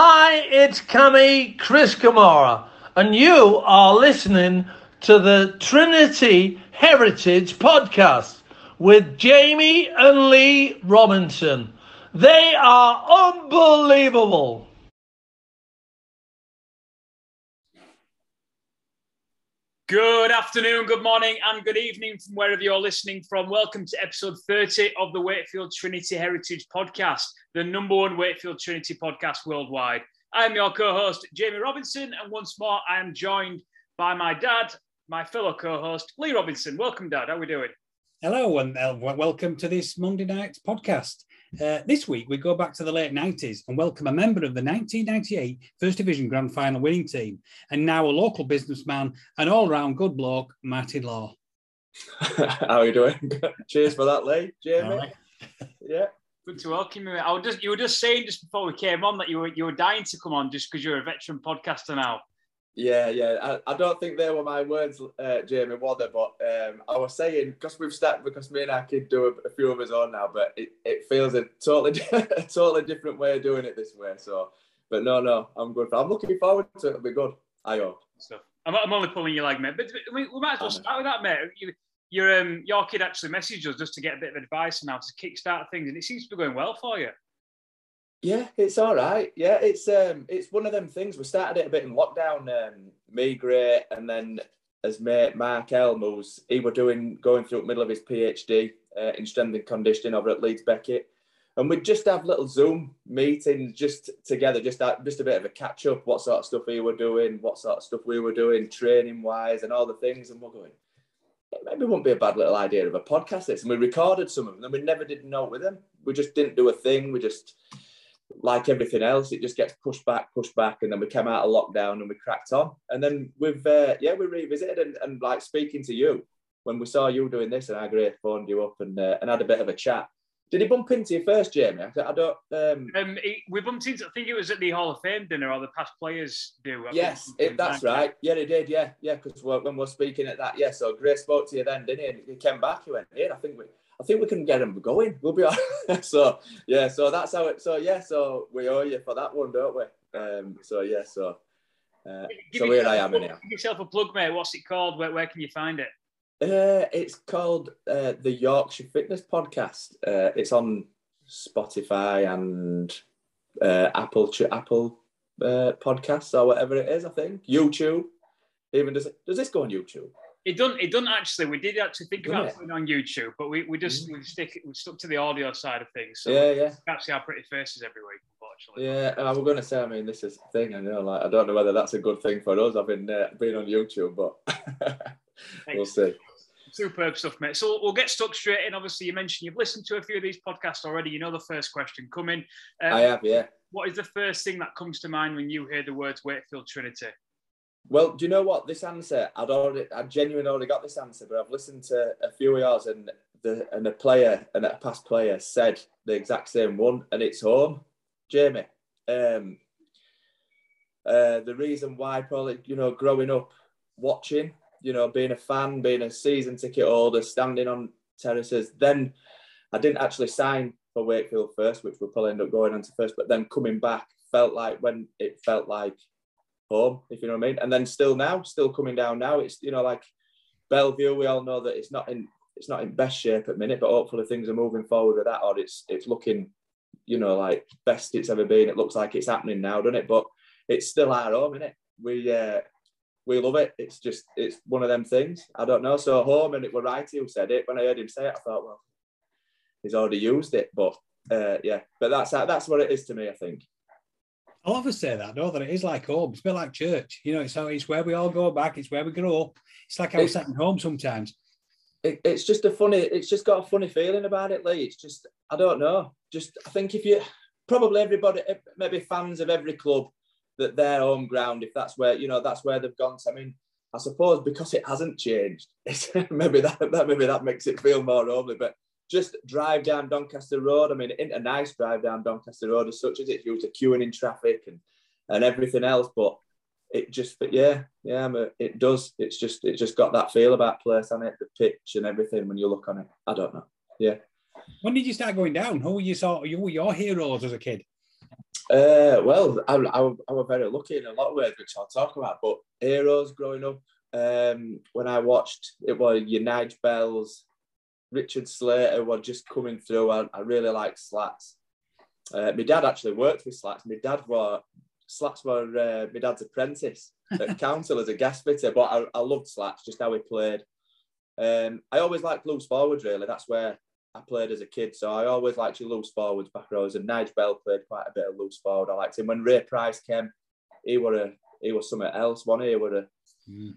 Hi, it's Kammy Chris Kamara, and you are listening to the Trinity Heritage Podcast with Jamie and Lee Robinson. They are unbelievable. Good afternoon, good morning, and good evening from wherever you're listening from. Welcome to episode 30 of the Wakefield Trinity Heritage Podcast, the number one Wakefield Trinity podcast worldwide. I'm your co host, Jamie Robinson, and once more, I am joined by my dad, my fellow co host, Lee Robinson. Welcome, Dad. How are we doing? Hello, and uh, welcome to this Monday night podcast. Uh, this week, we go back to the late 90s and welcome a member of the 1998 First Division Grand Final winning team, and now a local businessman and all round good bloke, Martin Law. How are you doing? Cheers for that, Lee. Jamie. Right. Yeah. Good to welcome you. I was just you were just saying just before we came on that you were you were dying to come on just because you're a veteran podcaster now. Yeah, yeah. I, I don't think they were my words, uh, Jamie, were they? But um, I was saying because we've started because me and our kid do a, a, few of us on now, but it, it feels a totally a totally different way of doing it this way. So, but no, no, I'm good. I'm looking forward to it. It'll be good. I hope. So I'm, I'm only pulling you like mate, but we, we might as well start with that, mate. You, your um, your kid actually messaged us just to get a bit of advice on how to kickstart things, and it seems to be going well for you. Yeah, it's all right. Yeah, it's um, it's one of them things. We started it a bit in lockdown. Um, me, Gray, and then as mate Mark Elm, who's he were doing going through the middle of his PhD uh, in strength and conditioning over at Leeds Beckett, and we'd just have little Zoom meetings just together, just that, just a bit of a catch up. What sort of stuff he were doing, what sort of stuff we were doing, training wise, and all the things. And we're going, it maybe wouldn't be a bad little idea of a podcast. This, and we recorded some of them, we never did know with them. We just didn't do a thing. We just like everything else, it just gets pushed back, pushed back, and then we came out of lockdown and we cracked on. And then we've uh, yeah, we revisited and, and like speaking to you when we saw you doing this, and I Gray phoned you up and uh, and had a bit of a chat. Did he bump into you first, Jamie? I, don't. Um... Um, he, we bumped into. I think it was at the Hall of Fame dinner, or the past players do. I yes, it, that's right. Yeah, he did. Yeah, yeah. Because when we're speaking at that, yeah. So Gray spoke to you then, didn't he? And he came back. He went, "Yeah, I think we." I think we can get them going. We'll be all right. so yeah, so that's how it. So yeah, so we owe you for that one, don't we? Um, so yeah, so uh, so here I am in here. Give yourself a plug, mate. What's it called? Where, where can you find it? Uh, it's called uh, the Yorkshire Fitness Podcast. Uh, it's on Spotify and uh, Apple Apple uh, Podcasts or whatever it is. I think YouTube. Even does it, does this go on YouTube? It doesn't. It doesn't actually. We did actually think about it? putting on YouTube, but we, we just mm. we stick we stuck to the audio side of things. So yeah, yeah. Can't see our pretty faces every week, unfortunately. Yeah, I was going to say. I mean, this is the thing. I know, like, I don't know whether that's a good thing for us. I've been uh, been on YouTube, but we'll see. Superb stuff, mate. So we'll get stuck straight in. Obviously, you mentioned you've listened to a few of these podcasts already. You know the first question coming. Um, I have, yeah. What is the first thing that comes to mind when you hear the words Wakefield Trinity? Well, do you know what? This answer, I'd already, I genuinely already got this answer, but I've listened to a few of yours, and the and a player and a past player said the exact same one, and it's home, Jamie. Um, uh, the reason why probably you know growing up watching, you know, being a fan, being a season ticket holder, standing on terraces. Then I didn't actually sign for Wakefield first, which we'll probably end up going on to first, but then coming back felt like when it felt like home, if you know what I mean. And then still now, still coming down now. It's you know like Bellevue. We all know that it's not in it's not in best shape at minute, but hopefully things are moving forward with that, or it's it's looking, you know, like best it's ever been. It looks like it's happening now, doesn't it? But it's still our home, isn't it? We uh, we love it. It's just it's one of them things. I don't know. So home, and it were right who said it. When I heard him say it, I thought, well, he's already used it. But uh, yeah, but that's that's what it is to me. I think. I to say that, though, that it is like home. It's a bit like church. You know, it's, how, it's where we all go back. It's where we grow up. It's like our it's, second home sometimes. It, it's just a funny, it's just got a funny feeling about it, Lee. It's just, I don't know. Just, I think if you, probably everybody, eh, maybe fans of every club, that their home ground, if that's where, you know, that's where they've gone to. I mean, I suppose because it hasn't changed, maybe that, that maybe that makes it feel more homely. But just drive down Doncaster Road. I mean, it a nice drive down Doncaster Road as such as it's used to queuing in traffic and, and everything else. But it just, but yeah, yeah, a, it does. It's just, it just got that feel about place on it, the pitch and everything when you look on it. I don't know. Yeah. When did you start going down? Who were you saw? Who were your heroes as a kid? Uh, well, I, I, I was very lucky in a lot of ways, which I'll talk about. But heroes growing up, um, when I watched it was your Nige Bells, Richard Slater were just coming through. I, I really like Slats. Uh, my dad actually worked with Slats. My dad were Slats were uh, my dad's apprentice at council as a gas fitter, but I, I loved Slats, just how he played. Um, I always liked loose forwards, really. That's where I played as a kid. So I always liked your loose forwards back rows. And Nige Bell played quite a bit of loose forward. I liked him. When Ray Price came, he were a he was something else, one he? he were a mm.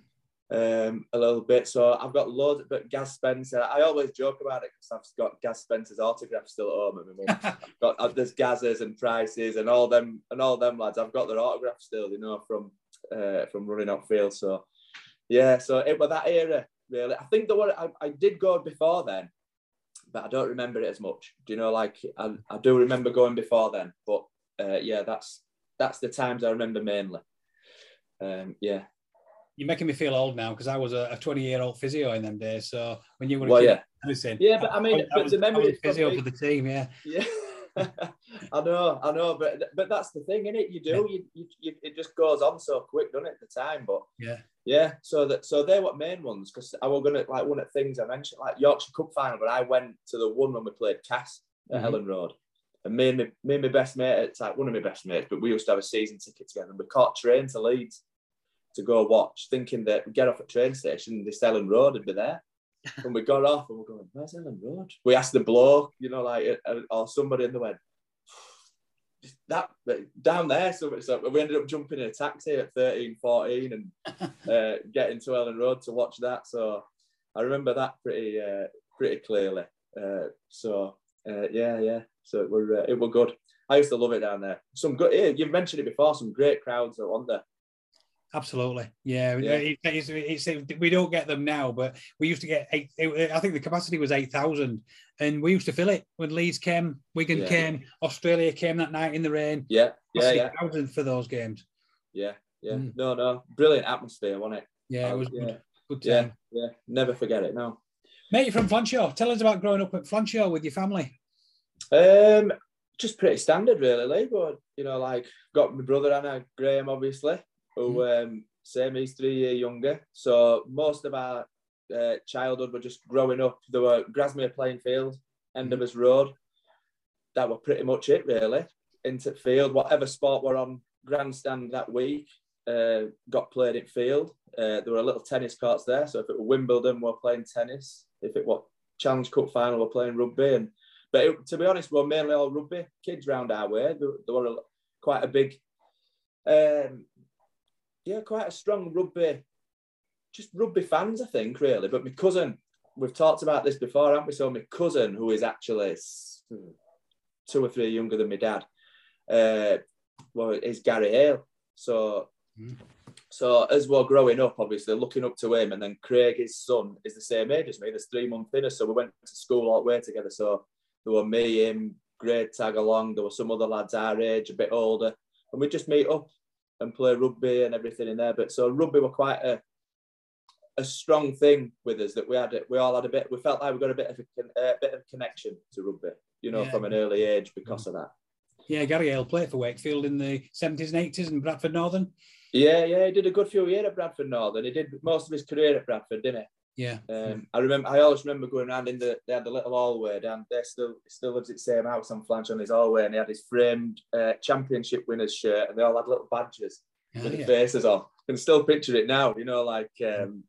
Um, a little bit. So I've got loads, but Gaz Spencer. I always joke about it because I've got Gaz Spencer's autograph still at home at my mum. got uh, there's Gaz's and Prices and all them and all them lads. I've got their autographs still, you know, from uh, from running up field. So yeah, so it was that era really. I think the one I, I did go before then, but I don't remember it as much. Do you know? Like I, I do remember going before then, but uh, yeah, that's that's the times I remember mainly. Um, yeah. You're making me feel old now because I was a 20 year old physio in them days. So when you were well, yeah. Listen, yeah, but I mean, I, but I was, the memory physio for the team, yeah. Yeah. I know, I know, but but that's the thing, isn't it? You do, yeah. you, you, you, it just goes on so quick, doesn't it? At the time, but yeah, yeah. So that so they're what main ones because I was gonna like one of the things I mentioned, like Yorkshire Cup final, but I went to the one when we played Cas at mm-hmm. Elland Road, and me and my, me and my best mate, it's like one of my best mates, but we used to have a season ticket together, and we caught train to Leeds to go watch, thinking that we get off at train station, this Elland Road would be there. and we got off and we're going, where's Elland Road? We asked the bloke, you know, like, uh, or somebody in the went, that down there. So, so we ended up jumping in a taxi at 13, 14 and uh, getting to Elland Road to watch that. So I remember that pretty uh, pretty clearly. Uh, so uh, yeah, yeah. So it were uh, it were good. I used to love it down there. Some good. You've mentioned it before. Some great crowds are on there. Absolutely, yeah. yeah. It, it's, it's, it, we don't get them now, but we used to get eight. I think the capacity was eight thousand, and we used to fill it when Leeds came, Wigan yeah. came, Australia came that night in the rain. Yeah, yeah, yeah. Thousand for those games. Yeah, yeah. Mm. No, no, brilliant atmosphere, wasn't it? Yeah, it was yeah. good. Good time. Yeah, yeah. Never forget it. No. Mate, you're from Flanshaw. Tell us about growing up at Flanshaw with your family. Um, just pretty standard, really. But you know, like got my brother Anna Graham, obviously who mm. um, same he's three year younger. So most of our uh, childhood were just growing up. There were Grasmere playing field, end of his road. That were pretty much it really. Into field, whatever sport we were on grandstand that week uh, got played in field. Uh, there were a little tennis courts there. So if it were Wimbledon, we're playing tennis. If it was Challenge Cup final, we're playing rugby. And but it, to be honest, we're mainly all rugby kids round our way. There, there were a, quite a big um, yeah, quite a strong rugby, just rugby fans, I think, really. But my cousin, we've talked about this before, haven't we? So my cousin, who is actually two or three younger than my dad, uh, well, is Gary Hale. So, mm. so as we're growing up, obviously looking up to him, and then Craig, his son, is the same age as me. There's three months in us, so we went to school all the way together. So there were me, him, grade tag along. There were some other lads our age, a bit older, and we just meet up and play rugby and everything in there. But so rugby were quite a a strong thing with us that we had it. we all had a bit we felt like we got a bit of a, a bit of connection to rugby you know yeah. from an early age because of that yeah Gary Hale played for Wakefield in the 70s and 80s and Bradford Northern yeah yeah he did a good few years at Bradford Northern he did most of his career at Bradford didn't he yeah um, I remember I always remember going around in the they had the little hallway down there still still lives at the same house on Flanch on his hallway and he had his framed uh, championship winners shirt and they all had little badges oh, with yeah. the faces on. I can still picture it now, you know, like um,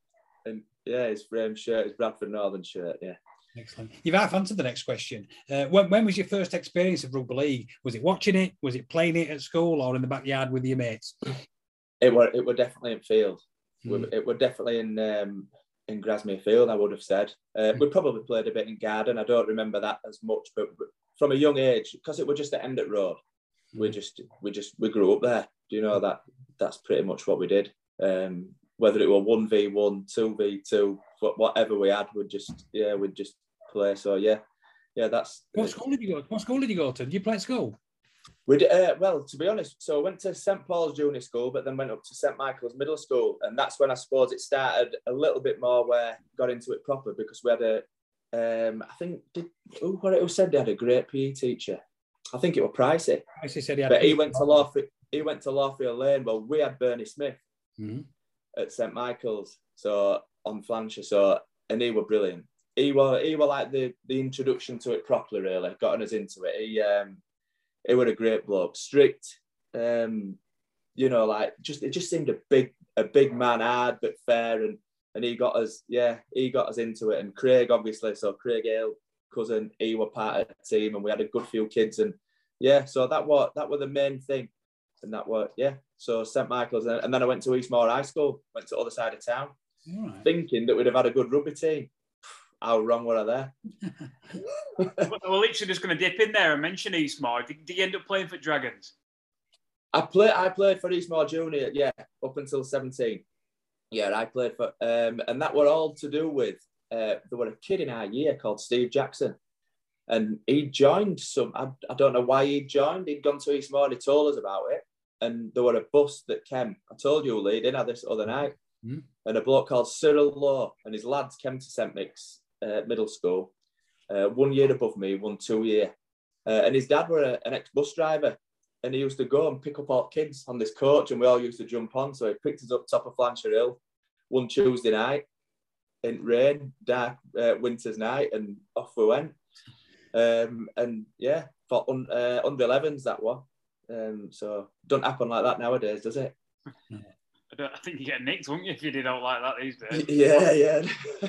and yeah, his frame shirt, his Bradford Northern shirt, yeah. Excellent. You've half answered the next question. Uh, when, when was your first experience of rugby league? Was it watching it? Was it playing it at school or in the backyard with your mates? It were it were definitely in field. Mm. It were definitely in um, in Grasmere Field. I would have said uh, mm. we probably played a bit in Garden. I don't remember that as much, but, from a young age, because it was just the end at Endett Road, we just we just we grew up there. Do you know that that's pretty much what we did. Um, whether it were one v one, two v two, whatever we had, we'd just yeah, we'd just play. So yeah, yeah, that's. What school did you go? What school did you go to? Did you play at school? We uh, well, to be honest, so I went to St Paul's Junior School, but then went up to St Michael's Middle School, and that's when I suppose it started a little bit more where I got into it proper because we had a, um, I think did oh what it was said they had a great PE teacher. I think it was pricey. Pricey said he had. But he went to Lawefield. He went to Lawefield Lane. Well, we had Bernie Smith Mhm. at St Michael's, so on Flanshaw. So and he were brilliant. He were he were like the the introduction to it properly. Really, gotten us into it. He um he were a great bloke, strict. Um, you know, like just it just seemed a big a big man, hard but fair, and and he got us. Yeah, he got us into it. And Craig, obviously, so Craig Hale, cousin, he were part of the team, and we had a good few kids, and yeah, so that was that were the main thing, and that were yeah. So St Michael's, and then I went to Eastmoor High School, went to the other side of town, right. thinking that we'd have had a good rugby team. How wrong were I there? We're literally just going to dip in there and mention Eastmoor. Did, did you end up playing for Dragons? I played. I played for Eastmoor Junior, yeah, up until seventeen. Yeah, I played for, um, and that were all to do with. Uh, there were a kid in our year called Steve Jackson, and he joined some. I, I don't know why he joined. He'd gone to Eastmoor. and He told us about it, and there were a bus that came. I told you, Lee, didn't I, this other night? Mhm. And a bloke called Cyril Law and his lads came to St Mick's uh, Middle School, uh, one year above me, one two year, uh, and his dad were a, an ex bus driver and he used to go and pick up all kids on this coach, and we all used to jump on. So he picked us up top of Flanshaw Hill one Tuesday night in rain, dark uh, winter's night, and off we went. Um, and yeah, for un, uh, under 11s that was. Um, so don't happen like that nowadays, does it? I, don't, I think you get nicked, wouldn't you, if you did out like that these days? yeah, yeah,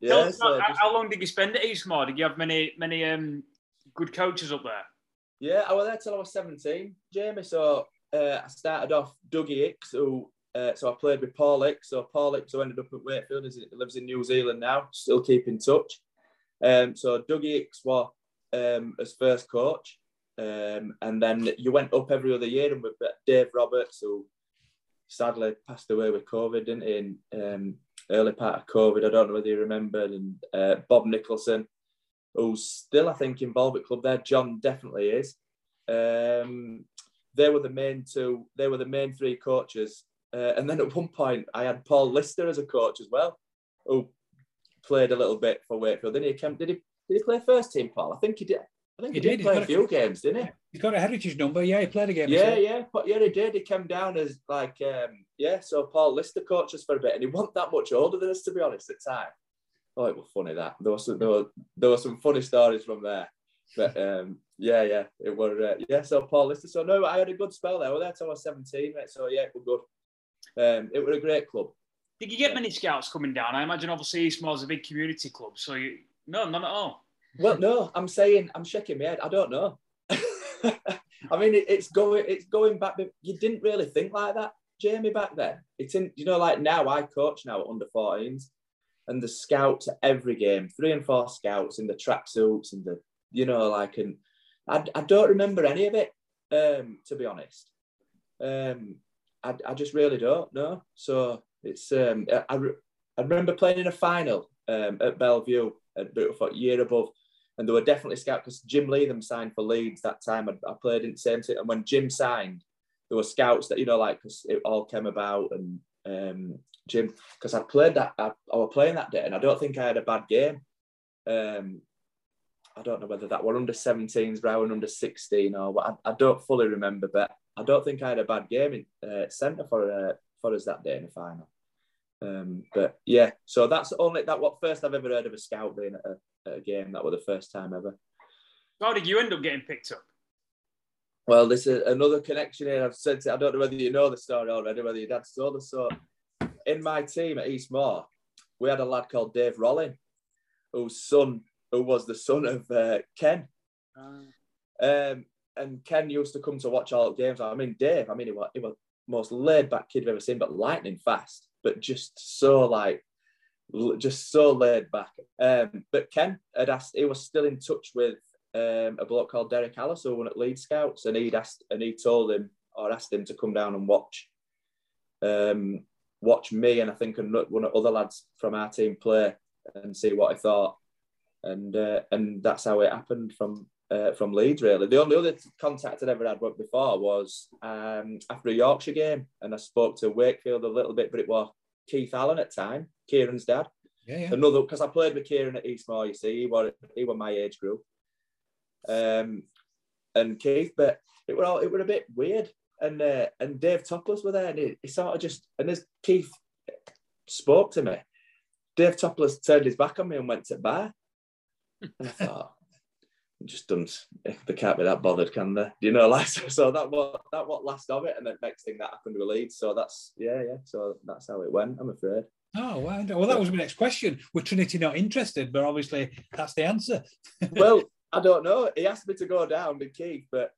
yeah. Tell- so how, just- how long did you spend at Eastmoor? Did you have many many um, good coaches up there? Yeah, I was there till I was 17, Jamie. So uh, I started off Dougie Hicks, who uh, so I played with Paul Hicks. So Paul Hicks, who ended up at Wakefield, is, lives in New Zealand now, still keep in touch. Um, so Dougie Hicks was um, as first coach. Um, and then you went up every other year, and with Dave Roberts, who sadly passed away with COVID, didn't he? In um, early part of COVID, I don't know whether you remember, and uh, Bob Nicholson, who's still, I think, involved at club there. John definitely is. Um, they were the main two. They were the main three coaches. Uh, and then at one point, I had Paul Lister as a coach as well, who played a little bit for Wakefield. Didn't he? Came- Did he? Did he play first team, Paul? I think he did. I think he, He did, did. play a got few games, didn't he? He's got a heritage number. Yeah, he played a game. Yeah, so. yeah, but yeah, he did. He came down as like, um, yeah. So Paul Lister coached us for a bit, and he wasn't that much older than us, to be honest, at the time. Oh, it was funny that there was some, there were there were some funny stories from there, but um, yeah, yeah, it was uh, yeah. So Paul Lister. So no, I had a good spell there. I was there till I was seventeen, mate. So yeah, it was good. Um, it was a great club. Did you get many scouts coming down? I imagine obviously Eastmoor's a big community club, so you no, none at all. Well, no, I'm saying I'm shaking my head. I don't know. I mean, it, it's going it's going back. You didn't really think like that, Jamie, back then. It's in you know like now. I coach now at under 14s, and the scouts at every game, three and four scouts in the tracksuits and the you know like and I, I don't remember any of it um, to be honest. Um, I, I just really don't know. So it's um, I, I remember playing in a final um, at Bellevue at Beautiful year above, and there were definitely scouts because Jim Leatham signed for Leeds that time. I, I played in the same team, and when Jim signed, there were scouts that you know like because it all came about and um, Jim because I played that I, I was playing that day, and I don't think I had a bad game. Um, I don't know whether that were under 17s, Brown under 16, or what. I, I don't fully remember, but I don't think I had a bad game in uh, centre for uh, for us that day in the final. Um, but yeah, so that's only that what first I've ever heard of a scout being at a, at a game. That was the first time ever. How did you end up getting picked up? Well, this is another connection here. I've said to, I don't know whether you know the story already, whether your dad saw the so in my team at Eastmoor, we had a lad called Dave Rollin, whose son, who was the son of uh, Ken. Um, and Ken used to come to watch all the games. I mean, Dave, I mean, he was, he was the most laid back kid I've ever seen, but lightning fast, but just so like, just so laid back. Um, but Ken had asked, he was still in touch with um, a bloke called Derek Alice, who won at Leeds Scouts, and he'd asked, and he told him or asked him to come down and watch, um, watch me and I think one of other lads from our team play and see what I thought, and uh, and that's how it happened from uh, from Leeds. Really, the only other contact I'd ever had before was um, after a Yorkshire game, and I spoke to Wakefield a little bit, but it was Keith Allen at the time, Kieran's dad Yeah, yeah. another because I played with Kieran at Eastmoor. You see, he was he was my age group. Um, and Keith, but it were all it were a bit weird. And uh, and Dave Topliss were there, and he, he sort of just and as Keith spoke to me, Dave Topliss turned his back on me and went to bar. And I thought, just don't they can't be that bothered, can they? You know, like so that what that what last of it, and the next thing that happened with Leeds. So that's yeah, yeah. So that's how it went. I'm afraid. Oh well, well, that was my next question. Were Trinity not interested? But obviously, that's the answer. well, I don't know. He asked me to go down with Keith, but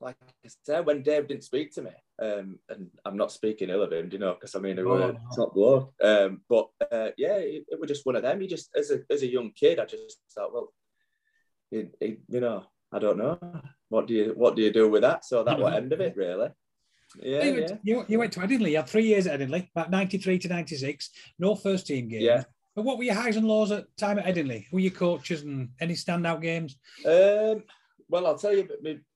like I said, when Dave didn't speak to me, um, and I'm not speaking ill of him, you know, because I mean, it was oh, top bloke. Um, but uh, yeah, it, it, was just one of them. He just, as a as a young kid, I just thought, well, it, it, you know, I don't know. What do you what do you do with that? So that was end of it, really. Yeah, you, went, yeah. You, you went to Headingley. You had three years at Headingley, about 93 to 96. No first team games. Yeah. But what were your highs and lows at time at Headingley? Who were your coaches and any standout games? Um, well, I'll tell you,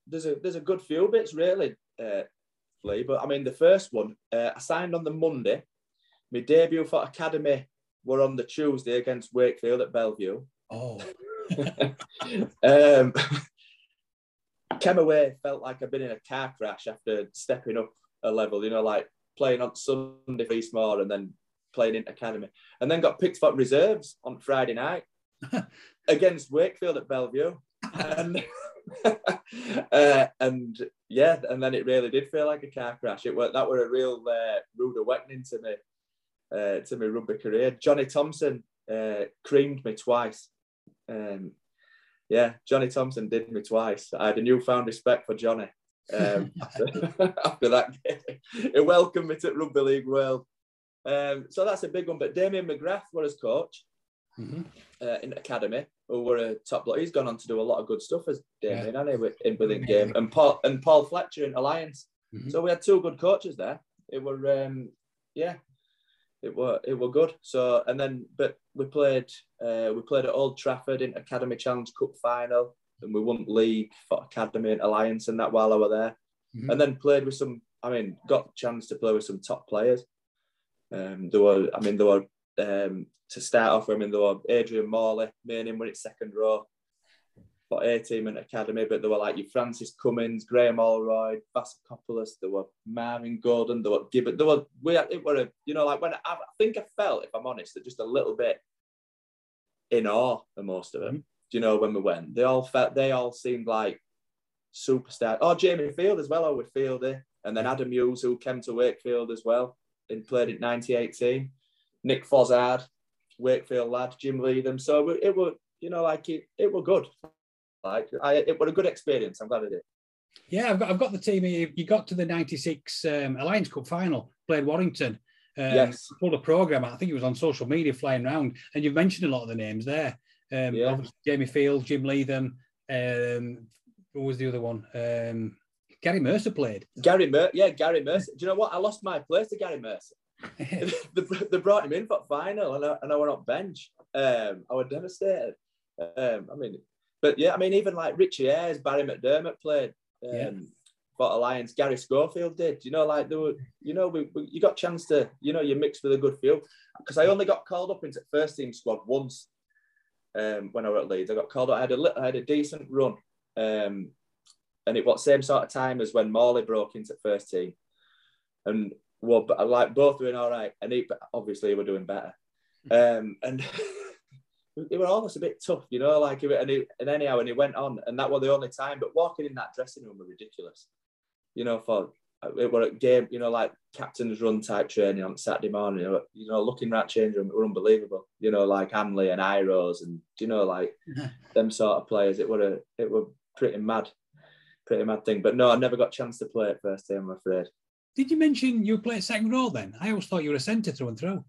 there's a there's a good few bits really, uh, Lee. But I mean, the first one, uh, I signed on the Monday. My debut for academy were on the Tuesday against Wakefield at Bellevue. Oh. um, came away, felt like I've been in a car crash after stepping up a level, you know, like playing on Sunday for Eastmoor and then playing in academy. And then got picked for reserves on Friday night against Wakefield at Bellevue, And, uh, and yeah, and then it really did feel like a car crash. It was, that were a real uh, rude awakening to me, uh, to my rugby career. Johnny Thompson uh, creamed me twice. Um, yeah, Johnny Thompson did me twice. I had a newfound respect for Johnny um, after that game. He welcomed me to Rugby League World. Um, so that's a big one. But Damian McGrath was his coach mm-hmm. uh, in academy, who were a top bloke. He's gone on to do a lot of good stuff as Damian, yeah. hasn't he, in within game. And Paul and Paul Fletcher in Alliance. Mm-hmm. So we had two good coaches there. It were um, yeah, it were it were good. So and then but we played uh, we played at Old Trafford in Academy Challenge Cup final, and we won league for Academy and Alliance and that while I were there, mm-hmm. and then played with some. I mean, got chance to play with some top players. Um, there were, I mean, there were um, to start off. I mean, there were Adrian Morley, main in when it's second row for A team and academy, but there were like your Francis Cummins, Graham Holroyd, Vassilakopoulos, there were Marvin Golden, there were Gibbon, there were we it were a, you know like when I, I, think I felt, if I'm honest, that just a little bit in awe of most of them. Mm-hmm. Do you know when we went? They all felt they all seemed like superstars. Oh, Jamie Field as well, I would Fieldy, and then Adam Hughes who came to Wakefield as well and played in 2018. Nick Fozzard, Wakefield lad, Jim Leatham. So it, it were, you know, like it, it were good. Like I, it was a good experience. I'm glad I did. Yeah, I've got I've got the team. You got to the '96 um, Alliance Cup final, played Warrington. Um, yes. Pulled a program. I think it was on social media flying around, and you've mentioned a lot of the names there. Um, yeah. Jamie Field, Jim Leatham. Um, who was the other one? Um, Gary Mercer played. Gary Mercer, yeah, Gary Mercer. Do you know what? I lost my place to Gary Mercer. they, they, brought him in for final, and I, and I went up bench. Um, I was devastated. Um, I mean, but yeah, I mean, even like Richie Eyres, Barry McDermott played um, yeah. for Alliance. Garry Schofield did. You know, like there were, you know, we, we, you got a chance to, you know, you mixed with a good few. Because I only got called up into first team squad once um, when I was at Leeds. I got called up. I had a, I had a decent run. Um, and it was same sort of time as when Morley broke into first team. And well, like both doing all right. And he, obviously, we're doing better. Hmm. Um, and it was almost a bit tough, you know, like and, he, and anyhow, and he went on, and that was the only time. But walking in that dressing room was ridiculous, you know. For it were a game, you know, like captain's run type training on Saturday morning. You know, you know looking at change room were unbelievable. You know, like Hanley and Iros, and you know, like them sort of players. It were a, it were pretty mad, pretty mad thing. But no, I never got a chance to play it first team. I'm afraid. Did you mention you played second row then? I always thought you were a centre through and through.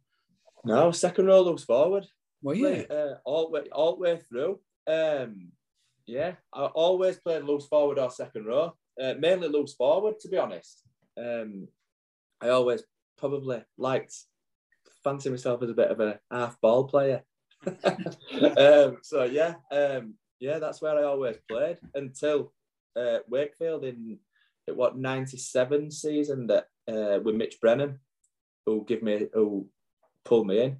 No, second row looks forward. Well, yeah, uh, all way all the way through. Um, yeah, I always played loose forward or second row, uh, mainly loose forward, to be honest. Um, I always probably liked fancy myself as a bit of a half ball player. um, so yeah, um, yeah, that's where I always played until uh, Wakefield in what '97 season that uh, with Mitch Brennan, who give me who pulled me in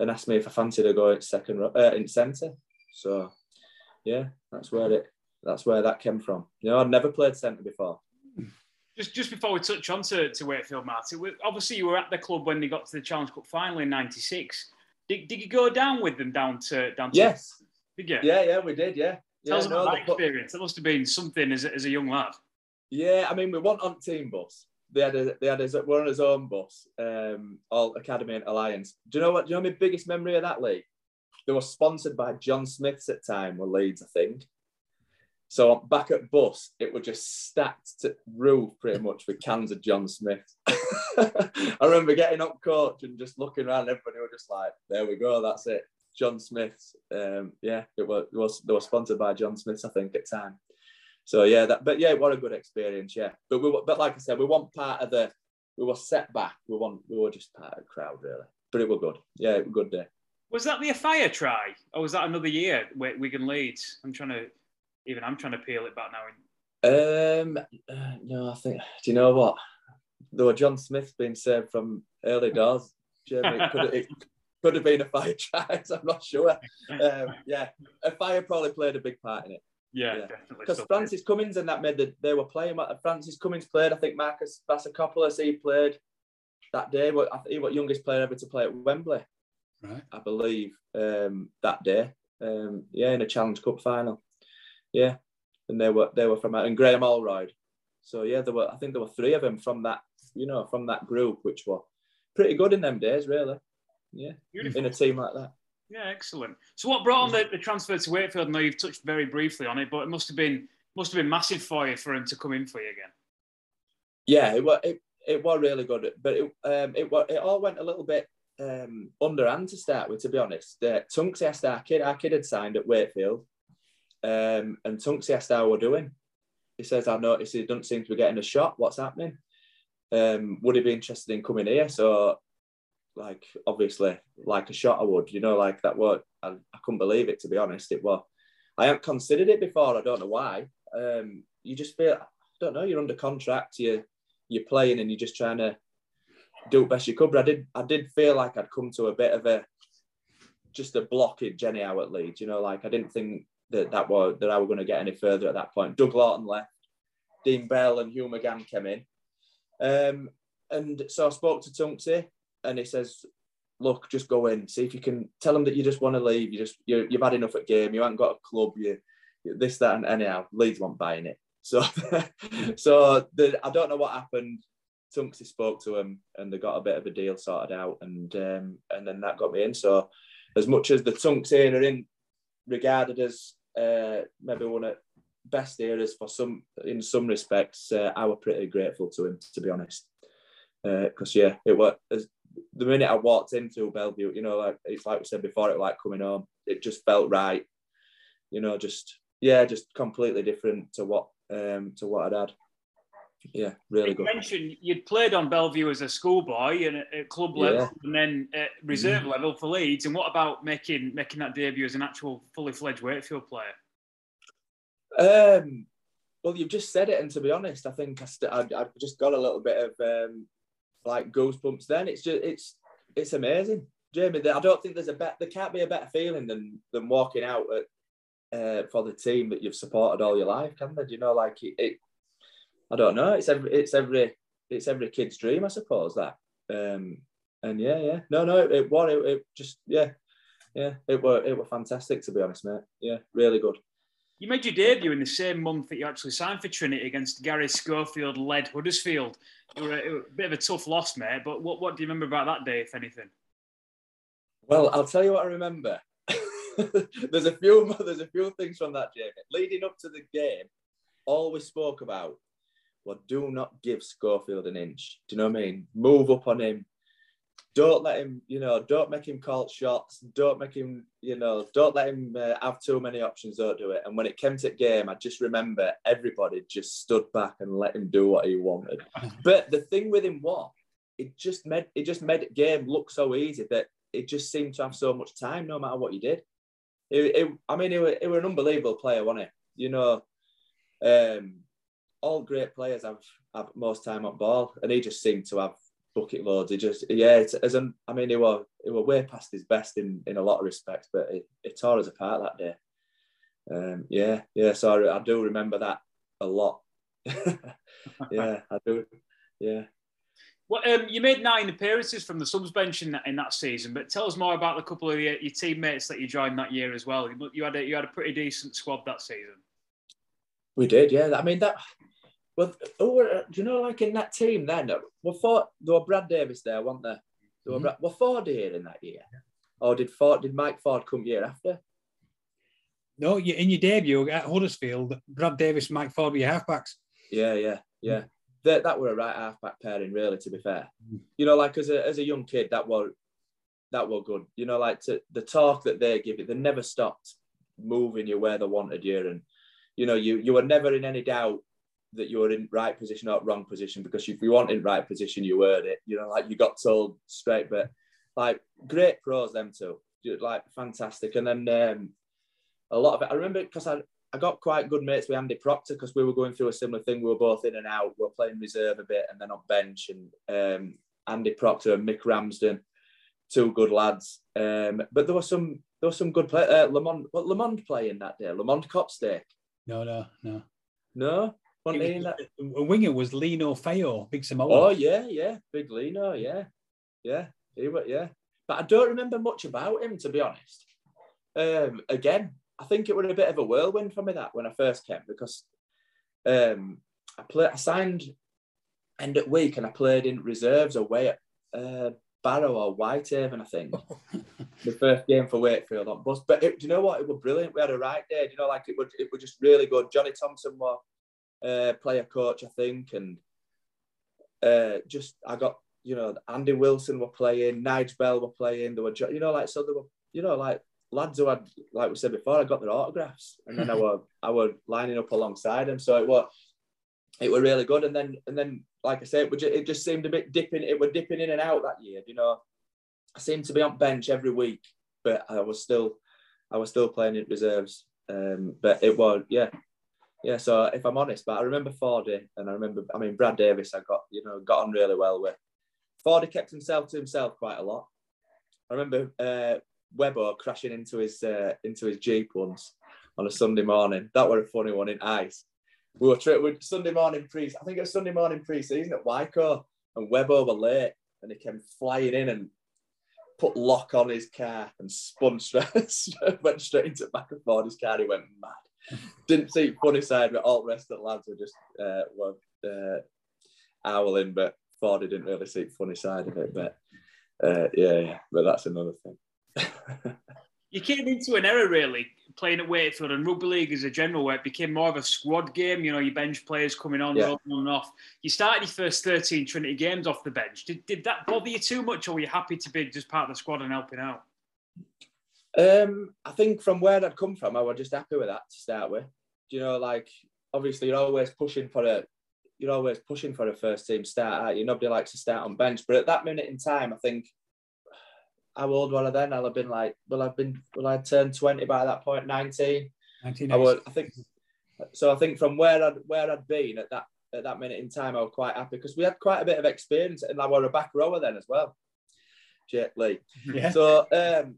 and asked me if I fancied to go in second uh, in centre. So yeah, that's where it that's where that came from. You know, I'd never played centre before. Just just before we touch on to, to Wakefield, Martin, obviously you were at the club when they got to the Challenge Cup final in '96. Did, did you go down with them down to down to? Yes. Did you? Yeah, yeah, we did. Yeah. Tell yeah, us about no, that the- experience. That must have been something as a, as a young lad. Yeah, I mean, we weren't on team bus. They had a, they had a, we're on his own bus, um, all Academy and Alliance. Do you know what? Do you know my biggest memory of that league? They were sponsored by John Smith's at time, or Leeds, I think. So back at bus, it was just stacked to roof pretty much with cans of John Smith. I remember getting up coach and just looking around, everybody was just like, "There we go, that's it." John Smith's, um, yeah, it was, it was they were sponsored by John Smith's, I think, at time. So yeah, that but yeah, what a good experience, yeah. But we but like I said, we weren't part of the we were set back. We want we were just part of the crowd really. But it was good. Yeah, it was a good day. Was that the fire try, or was that another year? Wi- Wigan Leeds. I'm trying to even I'm trying to peel it back now. Um uh, no, I think do you know what? There were John Smith being saved from early doors. Jamie, it could have, it could have been a fire try, I'm not sure. Um, yeah, a fire probably played a big part in it. Yeah, Yeah. definitely. Because Francis Cummins and that made the, they were playing. Francis Cummins played. I think Marcus Vassilakopoulos he played that day. What I think he was youngest player ever to play at Wembley, Right. I believe, um, that day. Um, yeah, in a Challenge Cup final. Yeah, and they were they were from and Graham Holroyd. So yeah, there were I think there were three of them from that you know from that group, which were pretty good in them days, really. Yeah, Beautiful. in a team like that. Yeah, excellent. So, what brought on the, the transfer to Wakefield? I know you've touched very briefly on it, but it must have been must have been massive for you for him to come in for you again. Yeah, it was it, it was really good, but it um it it all went a little bit um underhand to start with. To be honest, uh, Tunksy asked our kid, our kid had signed at Wakefield, um, and Tunksy asked how we're doing. He says, "I noticed he doesn't seem to be getting a shot. What's happening? Um, would he be interested in coming here?" So, like obviously, like a shot, I would. You know, like that. What I, I couldn't believe it. To be honest, it was. I hadn't considered it before. I don't know why. Um, you just feel. I don't know. You're under contract. You you're playing and you're just trying to do best you could. But I did I did feel like I'd come to a bit of a just a blockage anyhow at Leeds. You know, like I didn't think that that was that I were going to get any further at that point. Doug Laughton left, Dean Bell and Hugh McGahan came in, um, and so I spoke to Tunksy and he says. Look, just go in. See if you can tell them that you just want to leave. You just you you've had enough at game. You haven't got a club. You this that and anyhow. Leeds weren't buying it. So, so the, I don't know what happened. Tunksy spoke to him, and they got a bit of a deal sorted out, and um, and then that got me in. So, as much as the Tunksy are in regarded as uh, maybe one of best eras for some in some respects, uh, I were pretty grateful to him, to be honest. Because yeah, it was as, the minute I walked into Bellevue, you know, like it's like we said before, it like coming home. It just felt right, you know, just yeah, just completely different to what um, to what I'd had. Yeah, really You good. mentioned you'd played on Bellevue as a schoolboy and at, club level, Yeah. And then at reserve level for Leeds. And what about making making that debut as an actual fully fledged Wakefield player? Um, well, you've just said it, and to be honest, I think I, st- I, I just got a little bit of um, like goosebumps. Then it's just it's it's amazing, Jamie. I don't think there's a bet. There can't be a better feeling than than walking out at, uh, for the team that you've supported all your life, can there? Do you know, like it, it? I don't know. It's every it's every it's every kid's dream, I suppose. That um, and yeah, yeah. No, no, it, it it, it just yeah, yeah. It were it were fantastic to be honest, mate. Yeah, really good. You made your debut in the same month that you actually signed for Trinity against Garry Schofield led Huddersfield. It were, a, bit of a tough loss, mate. But what, what do you remember about that day, if anything? Well, I'll tell you what I remember. there's a few there's a few things from that, Jamie. Leading up to the game, all we spoke about well, do not give Schofield an inch. Do you know what I mean? Move up on him. Don't let him, you know, don't make him call shots. Don't make him, you know, don't let him uh, have too many options. Don't do it. And when it came to the game, I just remember everybody just stood back and let him do what he wanted. But the thing with him was, it just made it just made the game look so easy that it just seemed to have so much time, no matter what you did. It, it, I mean, it was, was an unbelievable player, wasn't he? You know, um, all great players have, have most time on ball, and he just seemed to have bucket loads. He just, yeah, it's, as an, I mean, he was, he was way past his best in, in a lot of respects, but it, it tore us apart that day. Um, yeah, yeah. So I, I do remember that a lot. yeah, I do. Yeah. Well, um, you made nine appearances from the subs bench in that, in that season, but tell us more about the couple of your, your teammates that you joined that year as well. You had a, you had a pretty decent squad that season. We did, yeah. I mean that. Well, oh, do you know, like in that team then, were Ford, there were Brad Davis there, weren't there? there were, mm-hmm. were Ford here in that year, or did Ford? Did Mike Ford come year after? No, you in your debut at Huddersfield, Brad Davis, Mike Ford were your halfbacks. Yeah, yeah, yeah. That that were a right halfback pairing, really. To be fair, mm. you know, like as a as a young kid, that were that were good. You know, like to, the talk that they give you, they never stopped moving you where they wanted you, and you know, you you were never in any doubt that you were in right position or wrong position because if you weren't in right position, you were it. You know, like you got told straight, but like great pros them too, like fantastic. And then um, a lot of it, I remember because I I got quite good mates with Andy Proctor because we were going through a similar thing. We were both in and out. We were playing reserve a bit and then on bench. And um, Andy Proctor and Mick Ramsden, two good lads. Um, but there was some there was some good play. Uh, Lamond, what Lamond playing that day? Lamond Copstake. No, no, no, no. Was, that? A winger was Lino Feo, big Samoa. Oh yeah, yeah, big Lino, yeah, yeah, he was, yeah. But I don't remember much about him to be honest. Um, again, I think it was a bit of a whirlwind for me that when I first came because um, I played, I signed end of week and I played in reserves away at uh, Barrow or Whitehaven, I think. the first game for Wakefield on bus. But it, do you know what? It was brilliant. We had a right day. Do you know, like it was, it was just really good. Johnny Thompson was uh, player coach, I think, and uh, just I got you know Andy Wilson were playing, Nigel Bell were playing. There were you know like so there were you know like lads who had, like we said before, I got their autographs, and then I were I were lining up alongside them. So it was it were really good. And then and then like I said, it, just, it just seemed a bit dipping. It were dipping in and out that year. You know, I seemed to be on bench every week, but I was still I was still playing in reserves. Um, but it was yeah. Yeah, so if I'm honest, but I remember Fordy and I remember, I mean, Brad Davis, I got, you know, got on really well with. Fordy kept himself to himself quite a lot. I remember uh, Webber crashing into his uh, into his jeep once on a Sunday morning. That were a funny one in ice. We were tri- we Sunday morning pre. I think it was Sunday morning pre-season at Wyco, and Webber were late, and he came flying in and put lock on his car and spun straight, went straight into the back of Ford's car. He went mad. Didn't see funny side, but all the rest of the lads were just uh, were uh, owling. But Ford didn't really see funny side of it. But uh, yeah, yeah, but that's another thing. you came into an era really playing at Wakefield and rugby league as a general, where it became more of a squad game. You know, your bench players coming on, yeah. on and off. You started your first 13 Trinity games off the bench. Did, did that bother you too much, or were you happy to be just part of the squad and helping out? Um, I think from where I'd come from, I was just happy with that to start with. You know, like obviously you're always pushing for a, you're always pushing for a first team start. You nobody likes to start on bench, but at that minute in time, I think how old was I then? I'll have been like, well, I've been, well, I'd turned 20 by that point, 19. 19 I, was, I think, so I think from where I'd, where I'd been at that, at that minute in time, I was quite happy because we had quite a bit of experience and I was a back rower then as well. Jet Lee. Yeah. So, um,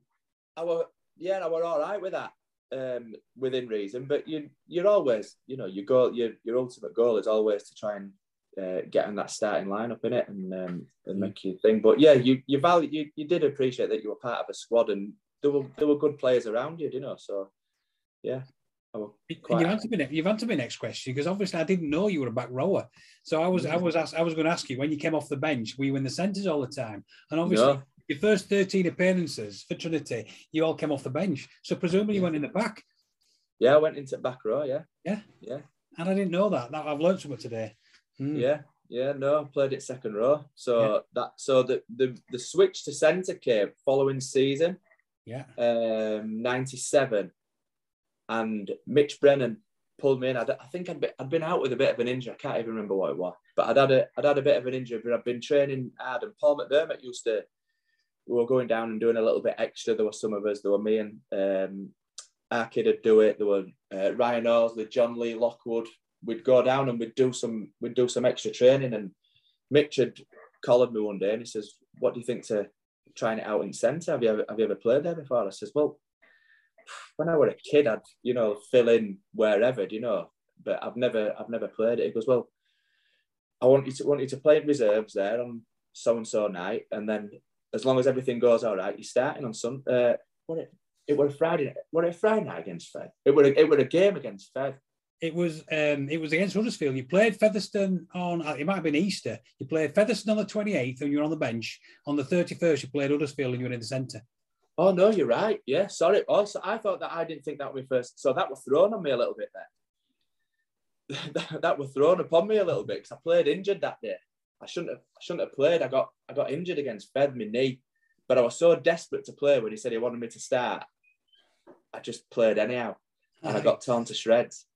I was, yeah, I was all right with that. Um, within reason, but you you're always, you know, your goal, your your ultimate goal is always to try and uh, getting that starting lineup in it and um, and mm. make you think. But yeah, you you value you, you did appreciate that you were part of a squad and there were there were good players around you, you know. So yeah. You've answered, me, you've answered my next question because obviously I didn't know you were a back rower. So I was I mm. was asked, I was going to ask you when you came off the bench, were you in the centres all the time? And obviously no. Your first 13 appearances for Trinity, you all came off the bench. So presumably you went in the back. Yeah, I went into the back row, yeah. Yeah. Yeah. And I didn't know that. that I've learned something today. Mm. Yeah, yeah, no, I played it second row. So yeah. that so the, the the switch to centre came following season. Yeah. Um, 97. And Mitch Brennan pulled me in. I'd, I think I'd, be, I'd been out with a bit of an injury. I can't even remember what it was. But I'd had a I'd had a bit of an injury, but I'd been training hard. And Paul McDermott used to we were going down and doing a little bit extra. There were some of us, there were me and um our kid would do it. There were uh, Ryan Orsley, John Lee Lockwood, we'd go down and we'd do some we'd do some extra training. And Mitch had called me one day and he says, "What do you think to trying it out in centre? Have you ever have you ever played there before?" I says, "Well, when I were a kid, I'd you know fill in wherever, do you know, but I've never I've never played it. He goes, well, I want you to want you to play in reserves there on so and so night, and then as long as everything goes all right, you're starting on some. Uh, what it it was Friday. What a Friday night against Fev. It was it was a game against Fev. It was um, it was against Huddersfield. You played Featherstone on uh, it might have been Easter. You played Featherstone on the 28th and you were on the bench. On the 31st, you played Huddersfield and you were in the centre. Oh no, you're right. Yeah, sorry. Also, I thought that I didn't think that was first. So that was thrown on me a little bit there. that, that was thrown upon me a little bit because I played injured that day. I shouldn't have. I shouldn't have played. I got I got injured against Fev my knee, but I was so desperate to play when he said he wanted me to start. I just played anyhow, and I got torn to shreds.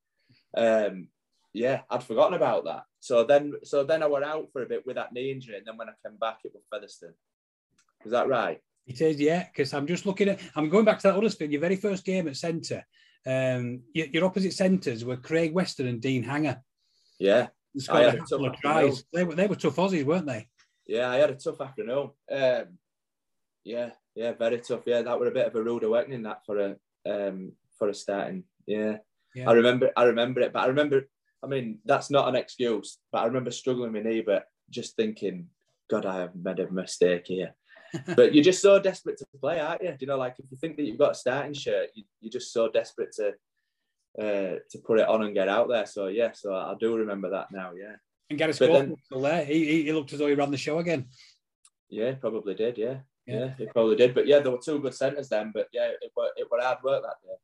Um, yeah, I'd forgotten about that. So then, so then I went out for a bit with that knee injury, and then when I came back, it was Featherstone. Is that right? It is, yeah, because I'm just looking at, I'm going back to that Huddersfield, your very first game at centre. Um, your, your opposite centres were Craig Weston and Dean Hanger. Yeah. I had a couple of tries. They were, they were tough Aussies, weren't they? Yeah, I had a tough afternoon. Um, yeah, yeah, very tough. Yeah, that was a bit of a rude awakening that for a um, for a starting. Yeah. yeah. I remember I remember it, but I remember I mean, that's not an excuse, but I remember struggling with my knee, but just thinking, God, I have made a mistake here but you're just so desperate to play, aren't you? You know, like if you think that you've got a starting shirt, you, are just so desperate to uh, to put it on and get out there. So yeah, so I do remember that now. Yeah, and Gareth Scott still there. He, he looked as though he ran the show again. Yeah, probably did. Yeah. yeah, yeah, he probably did. But yeah, there were two good centres then. But yeah, it were it were hard work that day.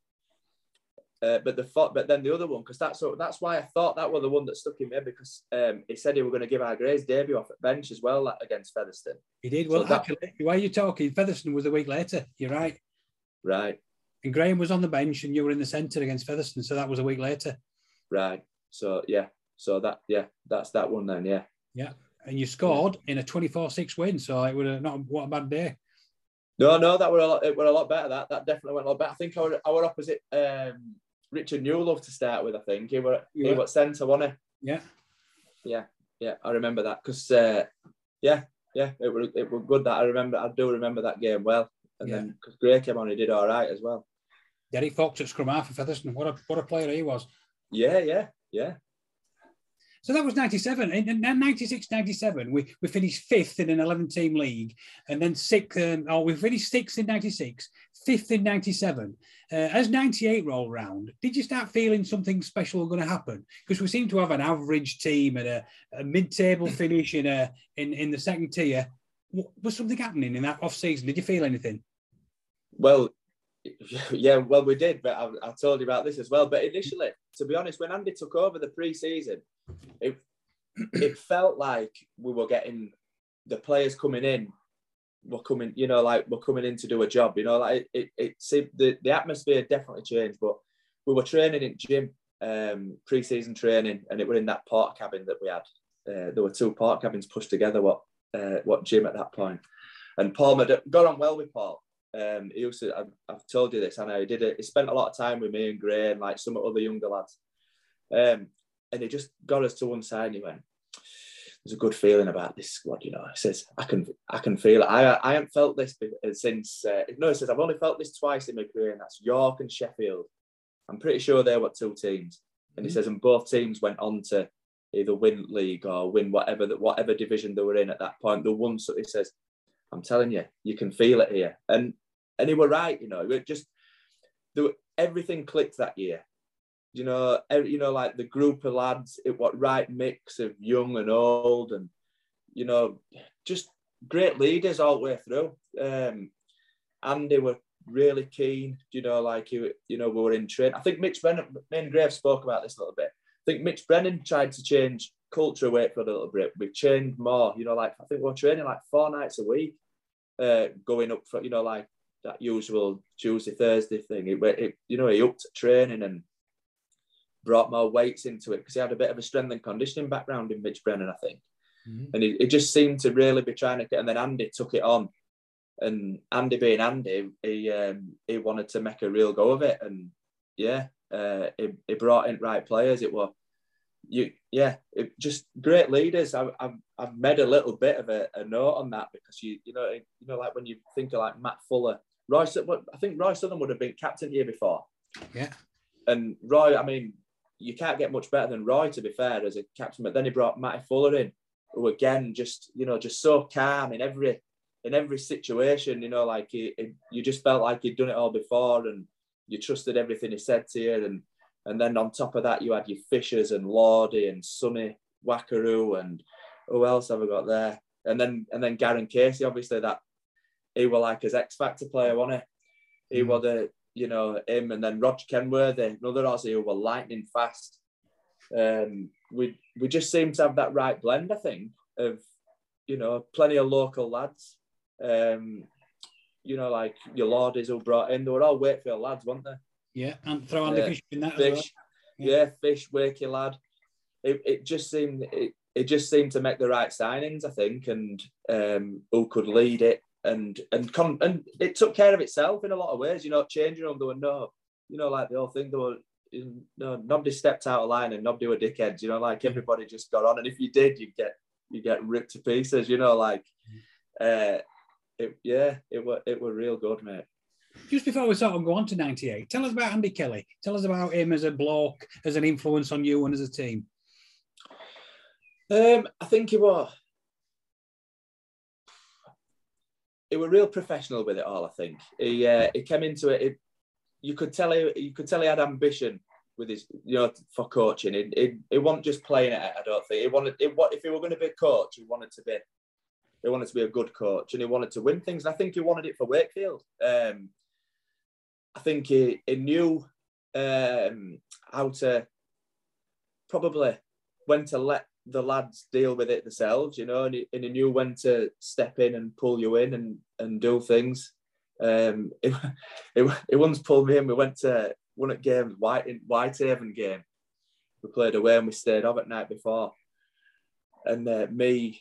Uh, but the but then the other one because that's that's why I thought that was the one that stuck in me because um, he said he were going to give our Gray's debut off at bench as well against Featherstone. He did well. So actually, that, why are you talking? Featherstone was a week later. You're right. Right. And Graham was on the bench, and you were in the centre against Featherstone, so that was a week later. Right. So yeah. So that yeah, that's that one then. Yeah. Yeah. And you scored in a 24-6 win, so it would have not what a bad day. No, no, that were a lot. It were a lot better. That that definitely went a lot better. I think I were opposite um, Richard Newlove to start with. I think he were yeah. he was centre, wasn't he? Yeah, yeah, yeah. I remember that because uh, yeah, yeah, it was it was good that I remember. I do remember that game well. And yeah. then because Gray came on, he did all right as well. Derek Fox at scrum half for Featherstone. What a what a player he was. Yeah, yeah, yeah. So that was 97. In 96, 97, we, we finished fifth in an 11 team league. And then sixth, um, oh, we finished sixth in 96, fifth in 97. Uh, as 98 rolled round, did you start feeling something special going to happen? Because we seem to have an average team and a, a mid table finish in, a, in, in the second tier. Was something happening in that off season? Did you feel anything? Well, yeah, well, we did, but I, I, told you about this as well. But initially, to be honest, when Andy took over the pre-season, it it felt like we were getting the players coming in were coming, you know, like we're coming in to do a job. You know, like it, it, seemed the, the atmosphere definitely changed, but we were training in gym, um, pre-season training, and it was in that park cabin that we had. Uh, there were two park cabins pushed together. What uh, what gym at that point? And Paul had got on well with Paul. Um, he used to, I've, I've, told you this, I know he did it. He spent a lot of time with me and Gray and like some other younger lads. Um, and he just got us to one side and he went, there's a good feeling about this squad, you know. He says, I can I can feel it. I I haven't felt this since uh, no, he says, I've only felt this twice in my career, and that's York and Sheffield. I'm pretty sure they were two teams. And he mm-hmm. says, and both teams went on to either win league or win whatever that whatever division they were in at that point. The one so he says, I'm telling you, you can feel it here. And and he were right, you know, it just there, everything clicked that year you know, every, you know, like the group of lads, it what right mix of young and old, and you know, just great leaders all the way through. Um, Andy were really keen, you know, like you, you know, we were in train. I think Mitch Brennan, me and Gray spoke about this a little bit. I think Mitch Brennan tried to change culture away for a little bit. We've changed more, you know, like I think we're training like four nights a week, uh, going up for, you know, like that usual Tuesday, Thursday thing. It, it you know, he upped training and brought more weights into it because he had a bit of a strength and conditioning background in Mitch Brennan, I think. Mm-hmm. And it, it, just seemed to really be trying to get, and then Andy took it on. And Andy being Andy, he um, he wanted to make a real go of it. And yeah, uh, he, he brought in right players. It was, you yeah, it, just great leaders. I, I've, I've made a little bit of a, a note on that because you you know you know like when you think of like Matt Fuller, Royce, I think Roy Southern would have been captain here before Yeah. And Roy, I mean, you can't get much better than Roy, to be fair, as a captain. But then he brought Matty Fuller in, who again just you know just so calm in every in every situation. You know, like he, he, you just felt like you'd done it all before, and you trusted everything he said to you. And and then on top of that, you had your Fishers and Lordy and Sonny Whakarau and who else have I got there? And then and then Garen Casey, obviously that he were like his X Factor player, wasn't he? He mm. was the you know, him and then Roger Kenworthy, another Aussie who were lightning fast. Um, we we just seem to have that right blend, I think, of you know, plenty of local lads. Um, you know, like your Lordies who brought in, they were all Wakefield lads, weren't they? Yeah, and throw on the fish in that fish, well. yeah. yeah. fish, Wakey lad. It, it just seemed it, it just seemed to make the right signings, I think, and um, who could lead it and and con- and it took care of itself in a lot of ways. You know, changing room there were no, you know, like the whole thing there were. You know, nobody stepped out of line and nobody were dickheads. You know, like everybody just got on, and if you did, you get you get ripped to pieces. You know, like, uh, it yeah, it were it were real good, mate. Just before we sort of go on to '98, tell us about Andy Kelly. Tell us about him as a bloke, as an influence on you and as a team. Um, I think he was he was real professional with it all. I think he uh, he came into it, it. You could tell he you could tell he had ambition with his you know for coaching. He he, he wasn't just playing it. I don't think he wanted. What if he were going to be a coach? He wanted to be. He wanted to be a good coach and he wanted to win things. And I think he wanted it for Wakefield. Um, I think he, he knew um, how to probably when to let the lads deal with it themselves, you know, and he, and he knew when to step in and pull you in and, and do things. Um, it, it, once pulled me in. We went to one at games, White Whitehaven game. We played away and we stayed up at night before. And uh, me,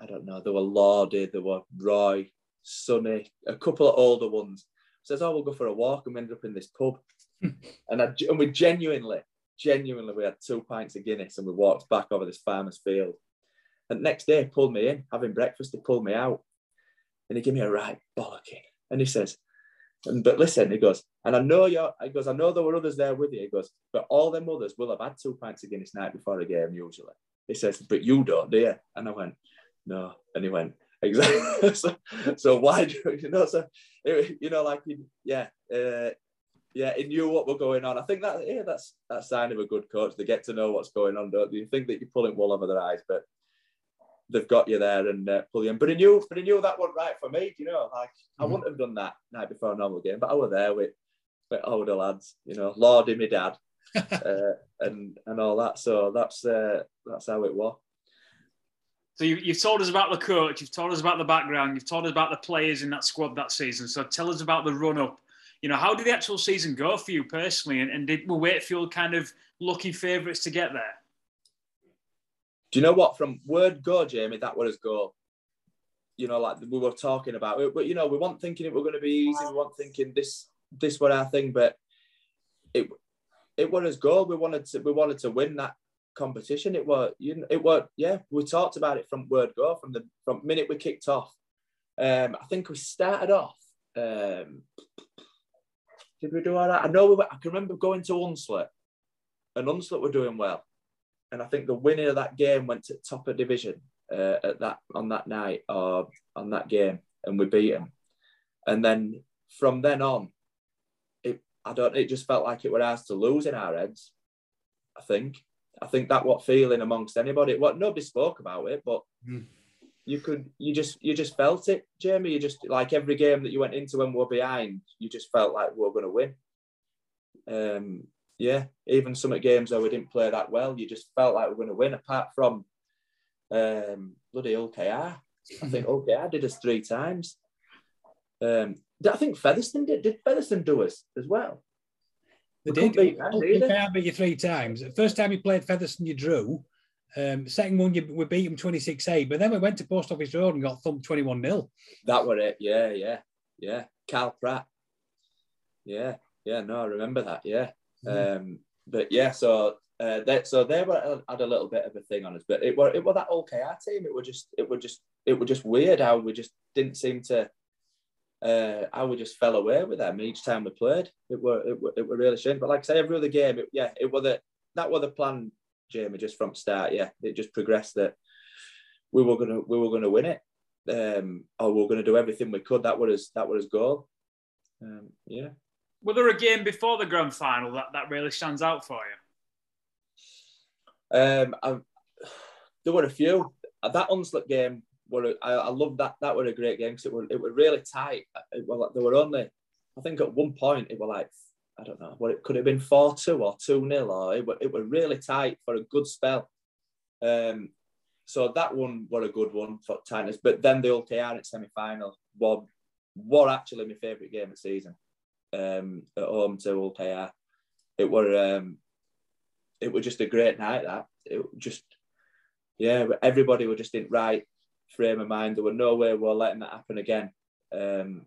I don't know, there were Lordy, there were Roy, Sonny, a couple of older ones. Says, "Oh, we'll go for a walk," and we ended up in this pub. and I, and we genuinely genuinely, we had two pints of Guinness and we walked back over this farmer's field. And next day, he pulled me in, having breakfast, he pulled me out. And he gave me a right bollocking. And he says, and, but listen, he goes, and I know you're, he goes, I know there were others there with you. He goes, but all them others will have had two pints of Guinness night before a game, usually. He says, but you don't, do you? And I went, no. And he went, exactly. so, so why do you know? So, you know, like, yeah, uh, yeah, he knew what were going on. I think that yeah, that's that sign of a good coach. They get to know what's going on, don't you? Think that you're pulling wool over their eyes, but they've got you there and uh, pull you in. But he knew, but he knew that wasn't right for me. You know, like mm-hmm. I wouldn't have done that night before a normal game, but I was there with with older lads. You know, Lordy, my dad, uh, and and all that. So that's uh, that's how it was. So you, have told us about the coach, you've told us about the background, you've told us about the players in that squad that season. So tell us about the run up you know, how did the actual season go for you personally? And, and did were Wakefield kind of lucky favourites to get there? Do you know what? From word go, Jamie, that was go. You know, like we were talking about, but you know, we weren't thinking it were going to be easy. We weren't thinking this this was our thing, but it it was as goal. We wanted to we wanted to win that competition. It was you it was yeah. We talked about it from word go from the from minute we kicked off. Um, I think we started off. Um, did we do all right? I know we were, I can remember going to Hunslet, and Hunslet were doing well, and I think the winner of that game went to top of division uh, at that on that night or on that game, and we beat them. And then from then on, it I don't. It just felt like it was ours to lose in our heads. I think. I think that what feeling amongst anybody. What nobody spoke about it, but. Mm you could you just you just felt it, Jamie. You just like every game that you went into when we were behind, you just felt like we were going to win. Um, yeah, even some at games where we didn't play that well, you just felt like we are going to win. Apart from um, bloody OKR, I think OKR did us three times. Um, I think Featherstone did. Did Featherstone do us as well? They did. Beat them, OKR beat you three times. The first time you played Featherstone, you drew. Um, second one, you, we beat them 26 8, but then we went to Post Office Road and got thumped 21 0. That were it. Yeah, yeah, yeah. Karl Pratt. Yeah, yeah. No, I remember that. Yeah. Mm. Um, but yeah, so uh, they, so they were uh, had a little bit of a thing on us, but it were it was that OKR team. It were just it were just it were just weird how we just didn't seem to uh, how we just fell away with them each time we played. It were it were, it were really shame. But like I say, every other game, it, yeah, it was the that was the plan, Jamie, just from start. Yeah, it just progressed that we were gonna we were gonna win it, um, or we were gonna do everything we could. That was that was goal. Um, yeah. Were there a game before the grand final that, that really stands out for you? Um, I, there were a few. That Hunslet game were I, I love that. That were a great game because it were it were really tight. It, well, there were only I think at one point it were like I don't know what it could have been four two or two nil or it were it were really tight for a good spell. Um, so that one were a good one for tightness. But then the Hull KR semi final were were actually my favourite game of the season. Um, at home to Hull KR. It were um, it was just a great night. That it just yeah, everybody were just in right frame of mind. There were no way we are letting that happen again. Um,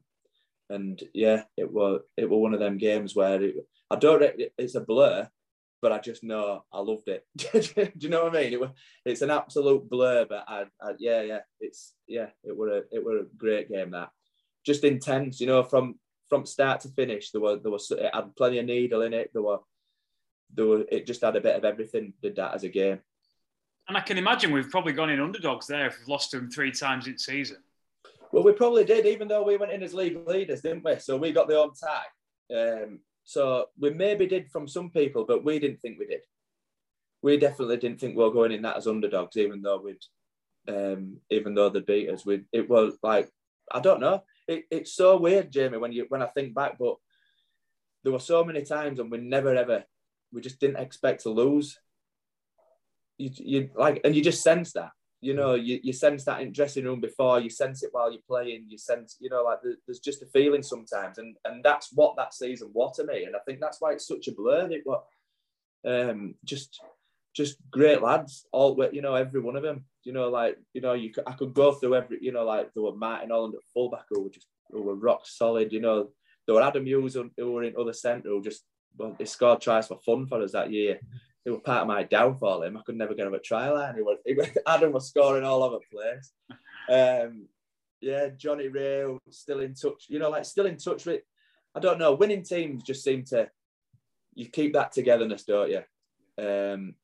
and yeah, it was it was one of them games where it, I don't. It's a blur, but I just know I loved it. Do you know what I mean? It was, it's an absolute blur, but I, I, yeah, yeah, it's yeah, it were a it were a great game that, just intense. You know, from from start to finish, there were there was it had plenty of needle in it. There were there were it just had a bit of everything. Did that as a game. And I can imagine we've probably gone in underdogs there if we've lost to them three times in season. Well, we probably did, even though we went in as league leaders, didn't we? So we got the home tie. Um, so we maybe did from some people, but we didn't think we did. We definitely didn't think we were going in that as underdogs, even though we'd, um, even though they beat us. We it was like I don't know. It, it's so weird, Jamie, when you when I think back, but there were so many times and we never ever we just didn't expect to lose you, you like, and you just sense that. You know, you, you sense that in dressing room before. You sense it while you're playing. You sense, you know, like there's just a feeling sometimes, and and that's what that season was to me. And I think that's why it's such a blur. It was um, just just great lads, all you know, every one of them. You know, like you know, you could, I could go through every, you know, like there were Martin Holland at fullback who were just who were rock solid. You know, there were Adam Hughes who were in other centre who just well, they scored tries for fun for us that year it was part of my downfall. Him, I could never get him a trial line. He was, he, Adam was scoring all over the place. Um, yeah, Johnny Wray still in touch. You know, like still in touch with. I don't know. Winning teams just seem to you keep that togetherness, don't you? Um,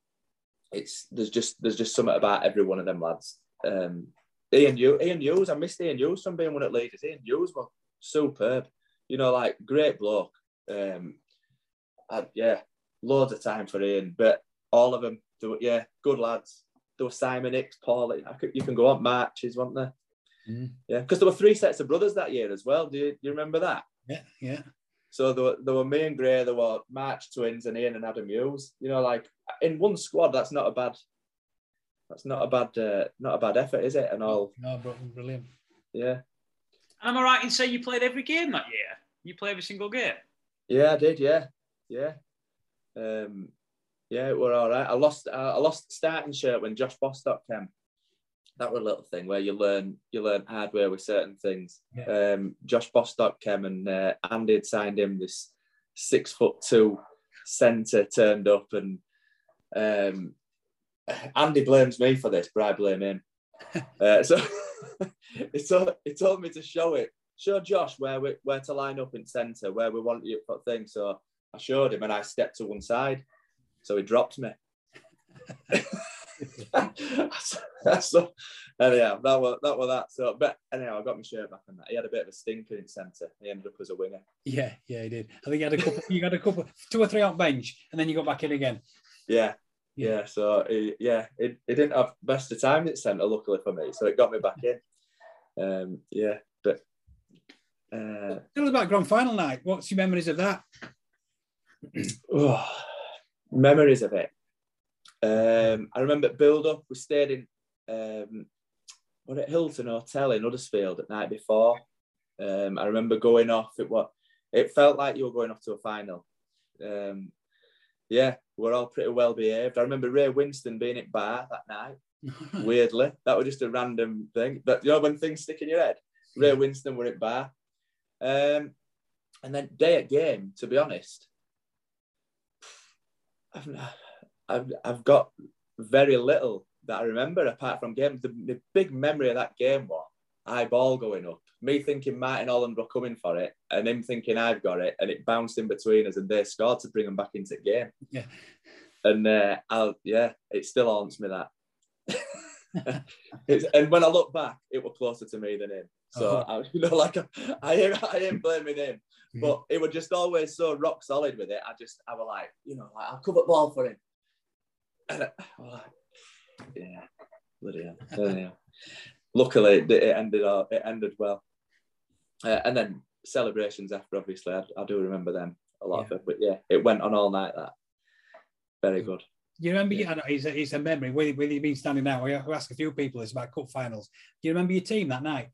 it's there's just there's just something about every one of them lads. Um, Ian Hughes, Ian Hughes, I missed Ian Hughes from being one at leaders. Ian Hughes was superb. You know, like great bloke. Um, I, yeah, loads of time for Ian, but all of them, do yeah, good lads. There was Simon Hicks, Paul. I could, you can go on matches, weren't there? Mm. Yeah, because there were three sets of brothers that year as well. Do you, do you remember that? Yeah, yeah. So there were, there were me and Gray, there were March twins and Ian and Adam Hughes. You know, like in one squad, that's not a bad, that's not a bad, uh, not a bad effort, is it? And all. No, brilliant. Yeah. And am I right in saying you played every game that year? You play every single game. Yeah, I did. Yeah, yeah. Um, yeah, we're all right. I lost uh, I lost the starting shirt when Josh Bostock came. That was a little thing where you learn you learn hardware with certain things. Yeah. Um, Josh Bostock came and uh, Andy had signed him this six foot two centre turned up and um, Andy blames me for this, but I blame him. uh, so he told, he told me to show it, show Josh where we, where to line up in centre, where we want you for things. So I showed him and I stepped to one side. So he dropped me. so anyhow, that was that was that. So but anyhow, I got my shirt back on that. He had a bit of a stinker in centre. He ended up as a winger. Yeah, yeah, he did. I think he had a couple you got a couple two or three on bench and then you got back in again. Yeah. Yeah, yeah so he, yeah, it, it didn't have best of time at centre, luckily for me. So it got me back in. Um, yeah, but uh, tell us about grand final night. What's your memories of that? Oh, memories of it. Um, I remember build up. We stayed in um, what at Hilton Hotel in Huddersfield at night before. Um, I remember going off. It what it felt like you were going off to a final. Um, yeah, we're all pretty well behaved. I remember Ray Winstone being at bar that night. Weirdly, that was just a random thing. But you know when things stick in your head, Ray Winstone were at bar. Um, and then day at game, to be honest, I've, I've, I've got very little that I remember apart from games. The, the big memory of that game was eyeball going up. Me thinking Martin Holland were coming for it, and him thinking I've got it, and it bounced in between us, and they scored to bring them back into the game. Yeah. And uh, I'll yeah, it still haunts me that. It's- and when I look back, it was closer to me than him. So Uh-huh. I, you know, like I ain't, I ain't blaming him, Mhm. but it was just always so rock solid with it. I just I was like, you know, like I'll cover ball for him, and I, I was like, yeah, bloody hell, bloody hell. Luckily, it it ended all- it ended well, uh, and then celebrations after. Obviously, I, I do remember them a lot of it, but yeah, it went on all night. That very good. You remember? I know it's a, it's a memory. When you've been standing out, we ask a few people this about cup finals. Do you remember your team that night?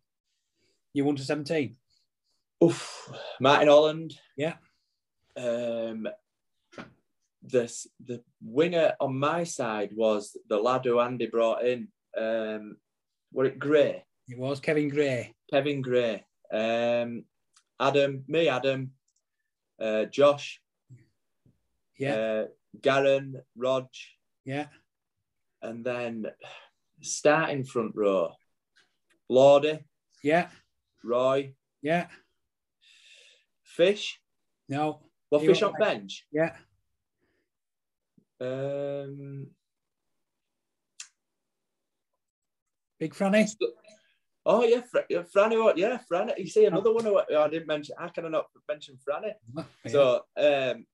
You won to seventeen. Oof, Martin Holland. Yeah. Um, the the winger on my side was the lad who Andy brought in. Um, it Gray, It was Kevin Gray. Kevin Gray. Um, Adam, me, Adam, uh, Josh, Yeah, uh, Garen, Rog, yeah, and then starting front row, Lordy, yeah, Roy, yeah. Fish. No, Well, You Fish on bench. yeah. Um, Big Franny. Oh yeah, Fr- yeah, Franny. what- Yeah, Franny. You see another one I didn't mention. How can I not mention Franny? Yeah. So, um,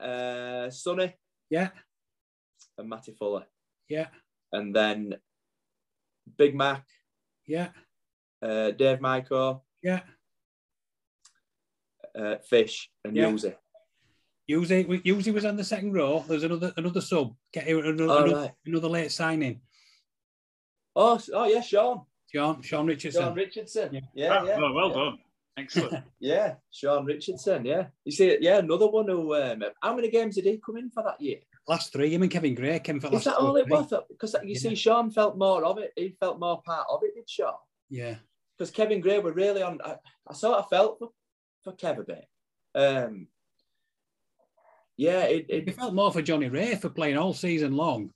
uh, Sonny yeah, and Matty Fuller, yeah, and then Big Mac, yeah, uh, Dave Michael, yeah. uh, Fish, and Yeah. Yuzi. Usually, usually was on the second row. There's another another sub. Get another, Oh, another, right. another late signing. Oh, s- oh yeah, Sean, Sean Sean Richardson. Sean Richardson. Yeah. Yeah, Oh, yeah, well, well yeah. done. Excellent. Yeah, Sean Richardson. Yeah, you see, yeah, another one who. Um, how many games did he come in for that year? last three. Him and Kevin Gray came for Is last that two or all it was? Because you Yeah. see, Sean felt more of it. He felt more part of it, did Sean? Yeah, because Kevin Gray were really on. I, I sort of felt for, for Kev a bit. Um, yeah, it, it it. felt more for Johnny Wray for playing all season long.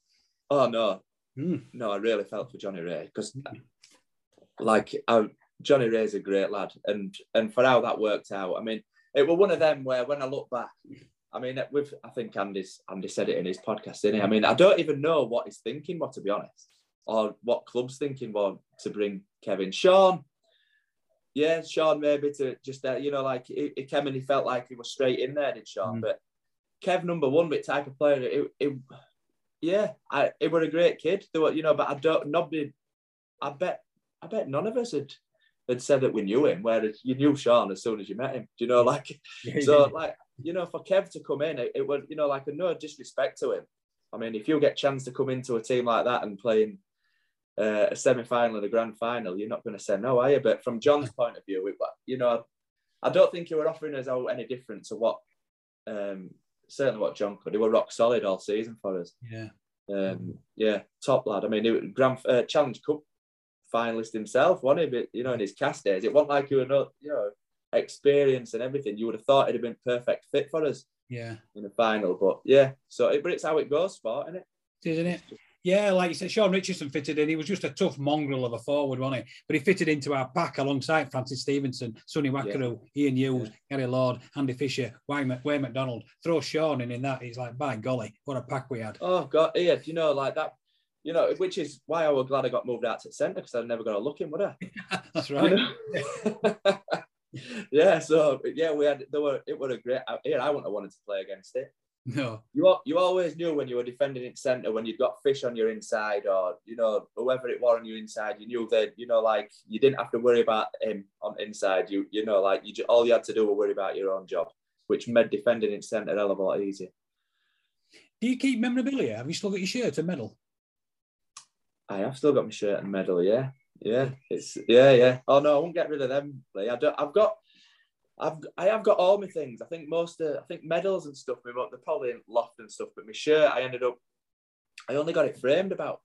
Oh no, Hmm. no, I really felt for Johnny Wray because, like, I, Johnny Wray's a great lad, and and for how that worked out, I mean, it was one of them where when I look back, I mean, with I think Andy's Andy said it in his podcast, didn't he? I mean, I don't even know what he's thinking, what to be honest, or what club's thinking was to bring Kevin. Sean, yeah, Sean maybe to just uh, you know like it, it came and he felt like he was straight in there, did Sean? Mm. But Kev number one, bit type of player, it, it yeah, I it were a great kid. There were you know, but I don't nobody. I bet I bet none of us had had said that we knew him. Whereas you knew Sean as soon as you met him. Do you know like so like you know for Kev to come in, it, it was you know like a no disrespect to him. I mean, if you get chance to come into a team like that and play in uh, a semi-final and a grand final, you're not going to say no, are you? But from John's point of view, it, you know, I don't think you were offering us any different to what, um, certainly what John could. He were rock solid all season for us. yeah, Um, yeah, top lad. I mean, he was Grand uh, Challenge Cup finalist himself, wasn't he? But you know, in his Cas days, it wasn't like you were not, you know, experience and everything. You would have thought it'd have been perfect fit for us yeah, in the final. But yeah, so it, but it's how it goes, sport, isn't it? isn't it? Yeah, like you said, Sean Richardson fitted in. He was just a tough mongrel of a forward, wasn't he? But he fitted into our pack alongside Francis Stevenson, Sonny Whakarau, Ian Hughes, Gary Lord, Andy Fisher, Wayne, Wayne McDonald. Throw Sean in in that. He's like, by golly, what a pack we had. Oh God, yeah, you know, like that. You know, which is why I was glad I got moved out to centre because I'd never got to look in, would I? That's right. yeah, so yeah, we had there were it was a great uh, here. I wouldn't have wanted to play against it. No, You you always knew when you were defending it centre when you'd got fish on your inside or you know whoever it was on your inside, you knew that you know like you didn't have to worry about him on inside. You you know like you ju- all you had to do was worry about your own job, which made defending it centre a hell of a lot easier. do you keep memorabilia? Have you still got your shirt and medal? I have still got my shirt and medal. Yeah, yeah, it's yeah, yeah. Oh no, I won't get rid of them. Lee. I don't. I've got. I've I have got all my things. I think most of I think medals and stuff. Mo- they're probably in loft and stuff. But my shirt, I ended up. I only got it framed about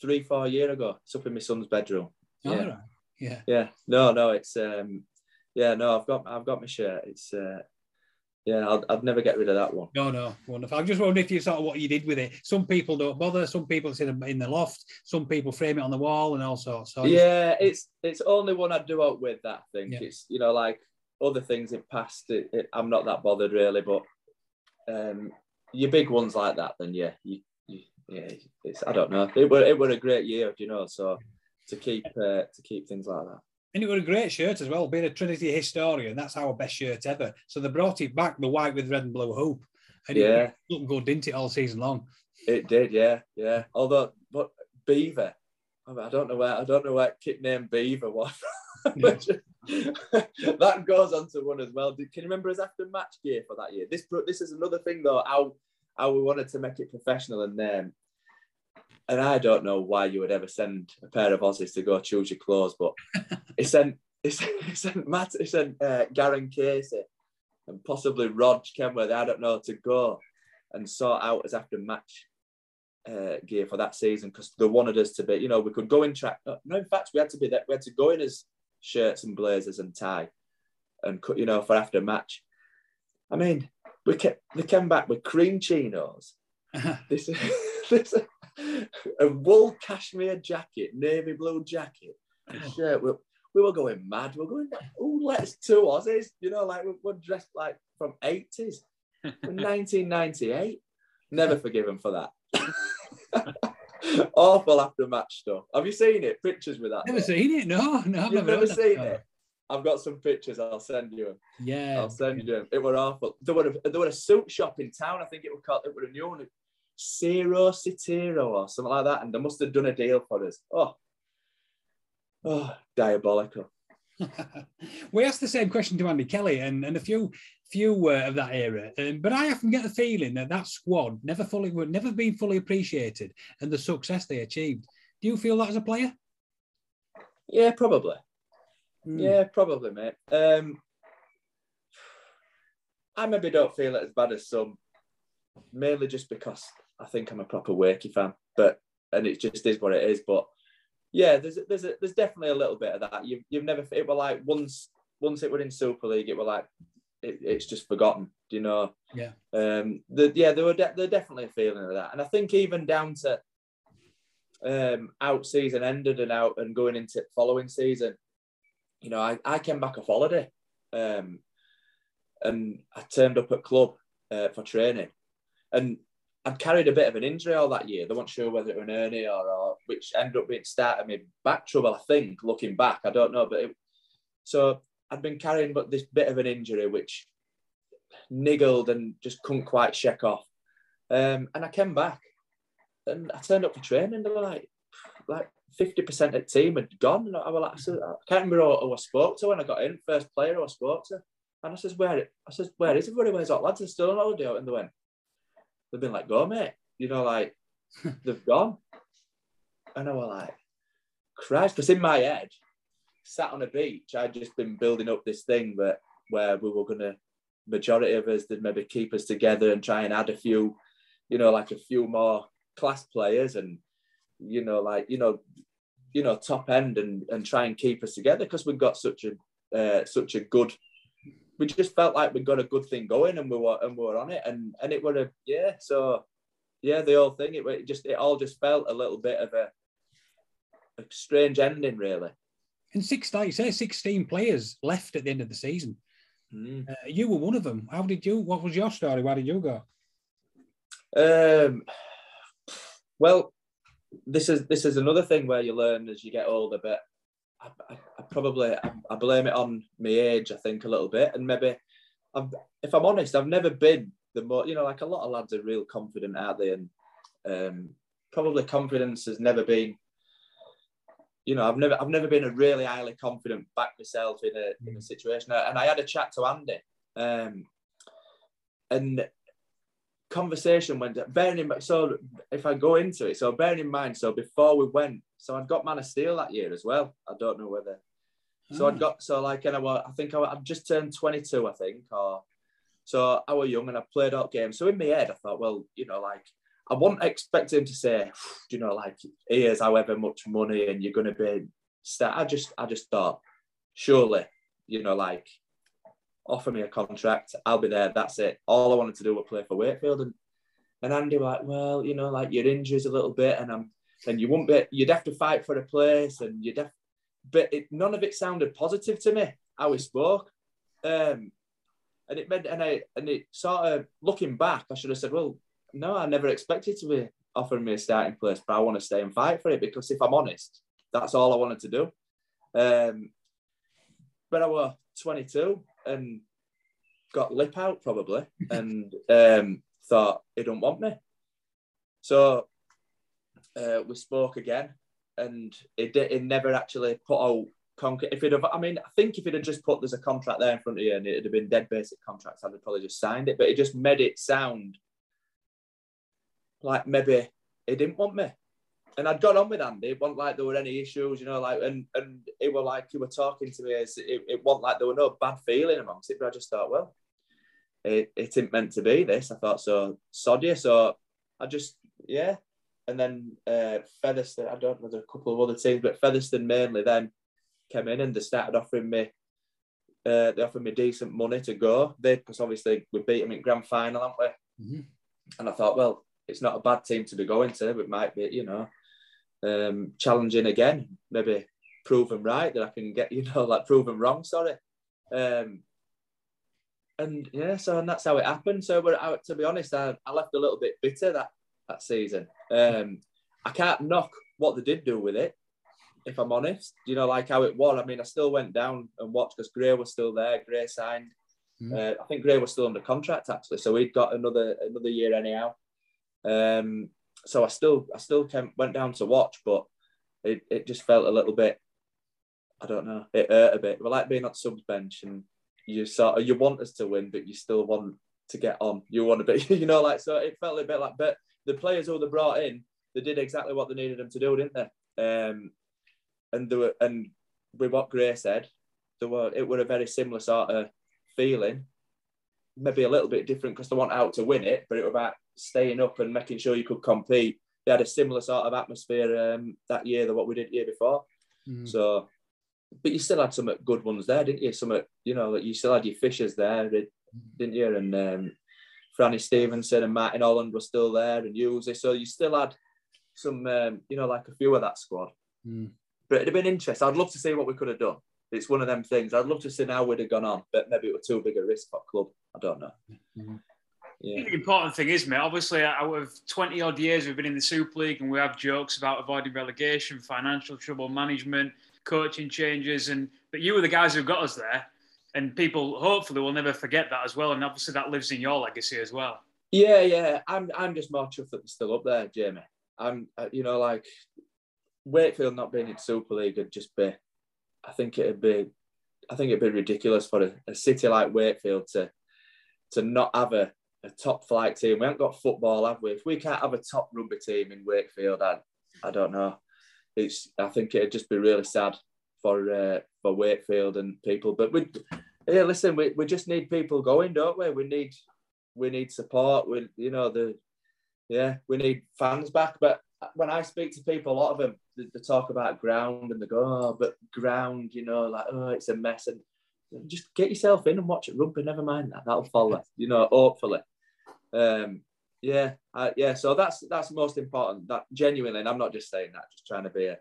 three four year ago. It's up in my son's bedroom. Yeah. right. Yeah. Yeah. No, no, it's um. Yeah, no, I've got I've got my shirt. It's uh. yeah, I'd, I'd never get rid of that one. No, no, wonderful. I'm just wondering if you sort of what you did with it. Some people don't bother. Some people sit in the loft. Some people frame it on the wall and all sorts. So yeah, it's it's only one I do out with that thing. Yeah. It's you know like other things in past. It, it, I'm not that bothered really, but um, your big ones like that, then yeah, you, you, yeah, it's I don't know. It were it were a great year, you know. So to keep uh, to keep things like that. And it was a great shirt as well. Being a Trinity historian, that's our best shirt ever. So they brought it back, the white with red and blue hoop. And Yeah. it looked good, didn't it, all season long? It did, yeah, yeah. Although, but Beaver, I, don't know where I don't know where kit name Beaver was. But that goes on to one as well. Can you remember his after match gear for that year? This this is another thing though. How how we wanted to make it professional and um, and I don't know why you would ever send a pair of Aussies to go choose your clothes, but he sent he sent, sent Matt sent uh, Garen Casey and possibly Rog Kenworthy. I don't know to go and sort out his after match uh, gear for that season because they wanted us to be, you know, we could go in track. No, in fact, we had to be that. We had to go in as shirts and blazers and tie, and cut, you know, for after match. I mean, we kept they came back with cream chinos. This this a wool cashmere jacket, navy blue jacket, a shirt. We, we were going mad. We were going, oh, let's two Aussies, you know, like we we're dressed like from 80s, 1998. Never forgiven for that. Awful after match stuff. Have you seen it? Pictures with that? Never seen it. No, no, I've You've never, never heard that seen it. I've got some pictures. I'll send you them. Yeah. I'll send you them. It were awful. There were a, there were a suit shop in town. I think it was called. It were a new one, Ciro Citiro or something like that, and they must have done a deal for us. Oh, oh, diabolical. we asked the same question to Andy Kelly and, and a few few uh, of that era, um, but I often get the feeling that that squad never fully would never been fully appreciated and the success they achieved. Do you feel that as a player? Yeah, probably. Mm. Yeah, probably, mate. Um, I maybe don't feel it as bad as some, mainly just because I think I'm a proper Wakey fan. But and it just is what it is. But yeah, there's there's a, there's definitely a little bit of that. You've you've never it were like once once it were in Super League, it were like it, it's just forgotten. Do you know? Yeah. Um. The, yeah, there were de- there definitely a feeling of that, and I think even down to um out season ended and out and going into following season, you know, I, I came back off holiday, um, and I turned up at club uh, for training, and I'd carried a bit of an injury all that year. They weren't sure whether it was an hernia or, or which ended up being started me back trouble. I think looking back, I don't know, but it, so I'd been carrying but this bit of an injury which niggled and just couldn't quite shake off. Um, and I came back and I turned up for training. They were like, like fifty percent of the team had gone. And I was like, I, said, I can't remember who, who I spoke to when I got in. First player who I spoke to, and I says, where? I says, where is everybody? Where's all lads? Are still on holiday? And they went, they've been like, go mate. You know, like they've gone. And I was like, Christ, because in my head, sat on a beach, I'd just been building up this thing that where we were gonna majority of us did maybe keep us together and try and add a few, you know, like a few more class players and you know, like you know, you know, top end and and try and keep us together because we've got such a uh, such a good. We just felt like we got a good thing going and we were and we were on it and and it were a yeah so yeah the whole thing it, it just it all just felt a little bit of a, a strange ending really. And six, like you say, 16 players left at the end of the season. Mm. Uh, you were one of them. How did you? What was your story? Why did you go? Um, well, this is this is another thing where you learn as you get older. But I, I probably I, I blame it on my age. I think a little bit, and maybe I've, if I'm honest, I've never been the more you know. Like a lot of lads are real confident, aren't they? And um, probably confidence has never been. You know, I've never I've never been a really highly confident back myself in a in a situation. And I had a chat to Andy, um, and conversation went bearing in mind so if I go into it, so bearing in mind, so before we went, so I'd got Man of Steel that year as well. I don't know whether so. I'd oh. got so like and I, wa- I think I, I'd just turned 22, I think, or so I was young and I played out games. So in my head, I thought, well, you know, like I wasn't expecting him to say, you know, like here's however much money and you're gonna be start. I just I just thought, surely, you know, like offer me a contract. I'll be there. That's it. All I wanted to do was play for Wakefield. And and Andy was like, well, you know, like your injuries a little bit, and I'm and you won't be. You'd have to fight for a place, and you'd have. But it, none of it sounded positive to me. How he spoke. Um, and it meant, and I, and it sort of looking back, I should have said, well, no, I never expected to be offering me a starting place, but I want to stay and fight for it because if I'm honest, that's all I wanted to do. Um, but I was 22 and got lip out probably, and um, thought he don't want me. So uh, we spoke again, and it, it never actually put out concrete. If it have, I mean, I think if it had just put there's a contract there in front of you and it'd have been dead basic contracts, I'd have probably just signed it. But it just made it sound like maybe he didn't want me. And I'd got on with Andy. It wasn't like there were any issues, you know, like and and it were like you were talking to me as it, it wasn't like there were no bad feeling amongst it, but I just thought, well, it, it isn't meant to be this. I thought so sod you. So I just yeah. And then uh, Featherstone, I don't know, there's a couple of other teams, but Featherstone mainly then came in and they started offering me uh, they offered me decent money to go. They because obviously we beat them in grand final, haven't we? Mm-hmm. And I thought, well, it's not a bad team to be going to. It might be, you know, um, challenging again. Maybe prove them right that I can get, you know, like prove them wrong. Sorry. Um, and yeah, so and that's how it happened. So, but I, to be honest, I, I left a little bit bitter that that season. Um, I can't knock what they did do with it if I'm honest. You know, like how it was. I mean, I still went down and watched because Gray was still there. Gray signed. Mm. Uh, I think Gray was still under contract actually, so he'd got another another year anyhow. Um, so I still I still came, went down to watch, but it, it just felt a little bit. I don't know. It hurt a bit. We're like being on subs bench, and you sort of you want us to win, but you still want to get on. You want to be, you know, like so. It felt a bit like, but the players who they brought in, they did exactly what they needed them to do, didn't they? Um, and there were and with what Gray said, there were it were a very similar sort of feeling, maybe a little bit different because they want out to win it, but it was about staying up and making sure you could compete. They had a similar sort of atmosphere um, that year than what we did year before. Mm. So, but you still had some good ones there, didn't you? Some, you know, you still had your Fishers there, didn't you? And um, Franny Stevenson and Martin Holland were still there, and Uzi. So you still had some, um, you know, like a few of that squad. Mm. But it'd have been interesting. I'd love to see what we could have done. It's one of them things. I'd love to see how we'd have gone on, but maybe it was too big a risk for club. I don't know. Mm-hmm. Yeah. The important thing is, mate, obviously, out of 20 odd years we've been in the Super League and we have jokes about avoiding relegation, financial trouble, management, coaching changes. and But you were the guys who got us there. And people hopefully will never forget that as well. And obviously, that lives in your legacy as well. Yeah, yeah. I'm, I'm just more chuffed that they're still up there, Jamie. I'm, uh, you know, like Wakefield not being in Super League would just be, I think it'd be, I think it'd be ridiculous for a, a city like Wakefield to to not have a, a top flight team. We haven't got football, have we? If we can't have a top rugby team in Wakefield, I, I don't know. It's I think it'd just be really sad for uh, for Wakefield and people. But we, yeah, listen, we, we just need people going, don't we? We need we need support. We you know the yeah we need fans back. But when I speak to people, a lot of them they, they talk about ground and they go, oh, but ground, you know, like oh, it's a mess and just get yourself in and watch it rugby. Never mind that; that'll follow. You know, hopefully. Um, yeah, yeah. So that's that's most important. That genuinely, and I'm not just saying that, just trying to be a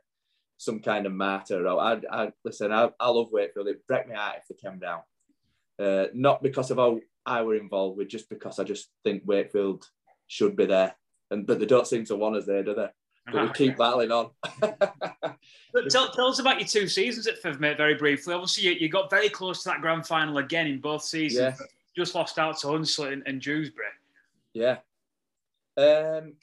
some kind of martyr. I, I listen. I, I love Wakefield. It break me heart if they came down. Uh, not because of how I were involved with, just because I just think Wakefield should be there. And but they don't seem to want us there, do they? But we keep battling on. tell, tell, us about your two seasons at Fev, mate, very briefly. Obviously, you, you, got very close to that grand final again in both seasons. Yeah. Just lost out to Hunslet and, and Dewsbury. Yeah. Um,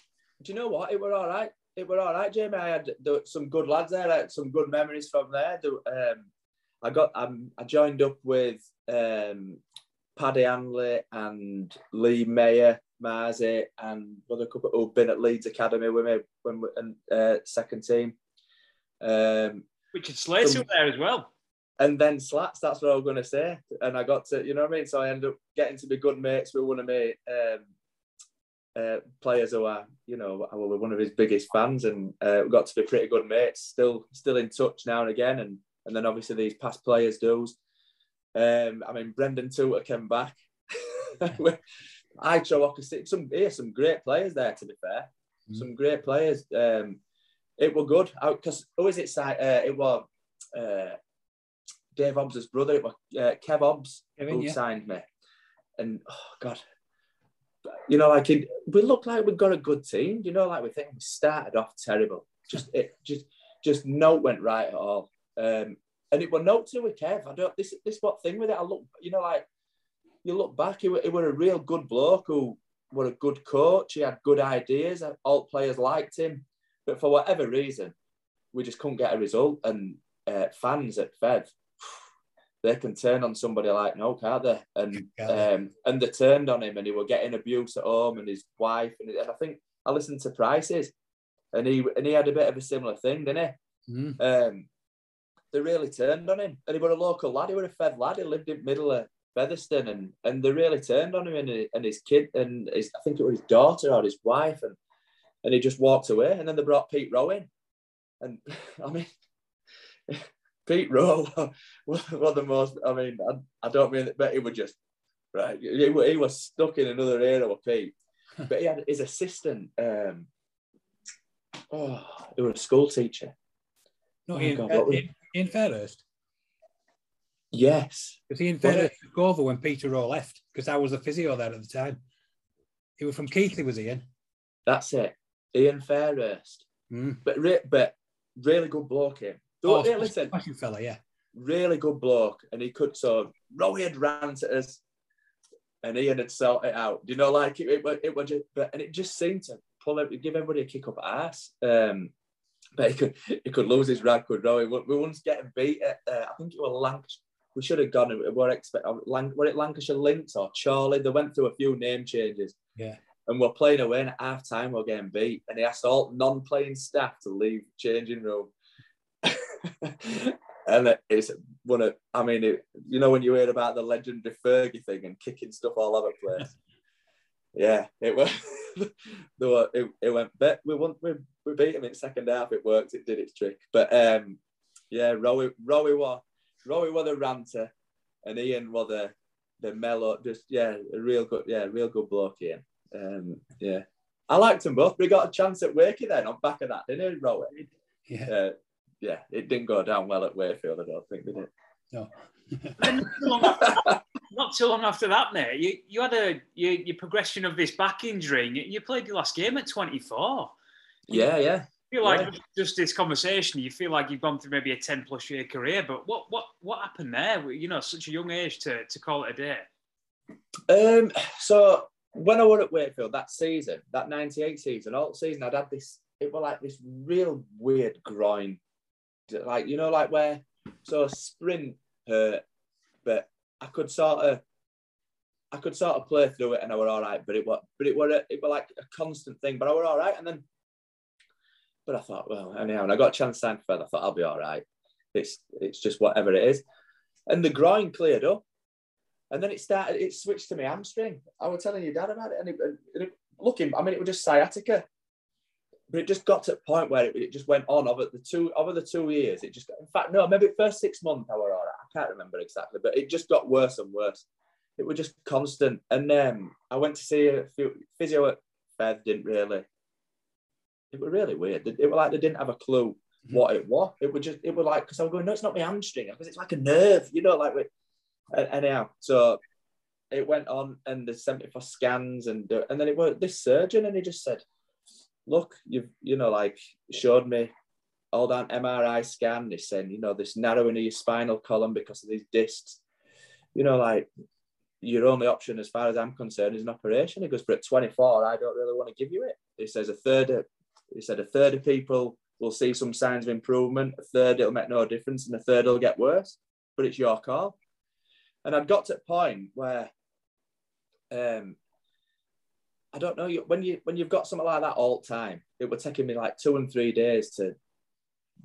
do you know what? It were all right. It were all right, Jamie. I had some good lads there. I had some good memories from there. Um, I got. Um, I joined up with um, Paddy Anley and Lee Mayer Marzi, and other couple who've been at Leeds Academy with me when we, and uh, second team. Um, Richard Slater some, there as well. And then Slats, that's what I was going to say. And I got to, you know what I mean? So I ended up getting to be good mates with one of my um, uh, players who are, you know, I was one of his biggest fans and uh, we got to be pretty good mates, still still in touch now and again. And, and then obviously these past players do. Um, I mean, Brendon Tuuta came back. I throw some yeah, some great players there. To be fair, mm. some great players. Um, it were good because who is it? Uh, it was uh, Dave Hobbs' brother. It was uh, Kev Hobbs Kevin, who yeah. signed me, and oh god, you know, like it, we look like we've got a good team. You know, like we think we started off terrible. Just it just just no went right at all. Um, and it were no to with Kev. I don't this this what thing with it. I look, you know, like you look back, he, he was a real good bloke who were a good coach. He had good ideas. All players liked him, but for whatever reason, we just couldn't get a result. And uh, fans at Fev, they can turn on somebody like no, can't they? And um, and they turned on him, and he were getting abuse at home, and his wife, and, and I think I listened to Prices, and he and he had a bit of a similar thing, didn't he? Mm. Um, they really turned on him, and he was a local lad. He was a Fev lad. He lived in middle of Featherstone, and and they really turned on him and, and his kid and his, I think it was his daughter or his wife, and and he just walked away. And then they brought Pete Rowan, and I mean, Pete Roe was one of the most. I mean, I, I don't mean it, but he was just right. He, he was stuck in another era with Pete, but he had his assistant. Um, oh, he was a school teacher. Not oh, Ian, God, Ian, Ian Fairhurst. Yes. Because Ian Fairhurst took over when Peter Roe left, because I was a physio there at the time. He was from Keighley, was Ian? That's it. Ian Fairhurst. Mm. But re- but really good bloke him. Oh, yeah, listen, fella, yeah. Really good bloke. And he could so Rowie had ran to us and Ian had sorted it out. Do you know, like it, it, it was just, but and it just seemed to pull it, give everybody a kick up ass. Um, but he could he could lose his rag, could Rowie. We once getting beat at, uh, I think it was Lancashire we should have gone. We're expect. Uh, were it Lancashire Lynx or Chorley? They went through a few name changes. Yeah. And we're playing away, and at half time we're getting beat, and he asked all non-playing staff to leave changing room. and it's one of, I mean, it, you know, when you hear about the legendary Fergie thing and kicking stuff all over the place. yeah, it was. it, it went, but we won, we, we beat him in second half. It worked. It did its trick. But um, yeah, Rowie, Rowie was Rowie was a ranter, and Ian was the the mellow. Just yeah, a real good yeah, real good bloke Ian. Um, yeah, I liked them both. We got a chance at Wakey then on back of that, didn't it, Rowie? Yeah. Uh, yeah, it didn't go down well at Wakefield, I don't think, did it? No. not too long after that, mate, you, you had a your, your progression of this back injury. You, you played your last game at 24. Yeah, yeah feel like yeah. just this conversation, you feel like you've gone through maybe a 10 plus year career, but what what what happened there? You know, such a young age to, to call it a day. Um, so when I was at Wakefield that season, that 98 season, all season, I'd had this, it was like this real weird groin. Like, you know, like where, so sprint hurt, but I could sort of, I could sort of play through it and I were all right, but it was, but it was, it was like a constant thing, but I were all right. And then but I thought, well, anyhow, and I got a chance to sign for I thought I'll be all right. It's it's just whatever it is. And the groin cleared up. And then it started, it switched to my hamstring. I was telling your dad about it. And it, it, looking, I mean, it was just sciatica. But it just got to a point where it, it, just went on over the two over the two years. It just in fact, no, maybe first six months I were all right. I can't remember exactly, but it just got worse and worse. It was just constant. And then um, I went to see a few physio at Fev, didn't really it was really weird. It, was like they didn't have a clue mm-hmm. what it was. It was just, it was like, because I was going, no, it's not my hamstring, because it's like a nerve, you know, like, we, anyhow. So it went on and they sent me for scans and and then it was this surgeon and he just said, look, you've, you know, like showed me all that MRI scan. He's saying, you know, this narrowing of your spinal column because of these discs. You know, like your only option, as far as I'm concerned, is an operation. He goes, but at 24, I don't really want to give you it. He says a third of he said a third of people will see some signs of improvement, a third it'll make no difference, and a third it'll get worse. But it's your call. And I'd got to a point where um, I don't know when you when you've got something like that all the time, it would take me like two and three days to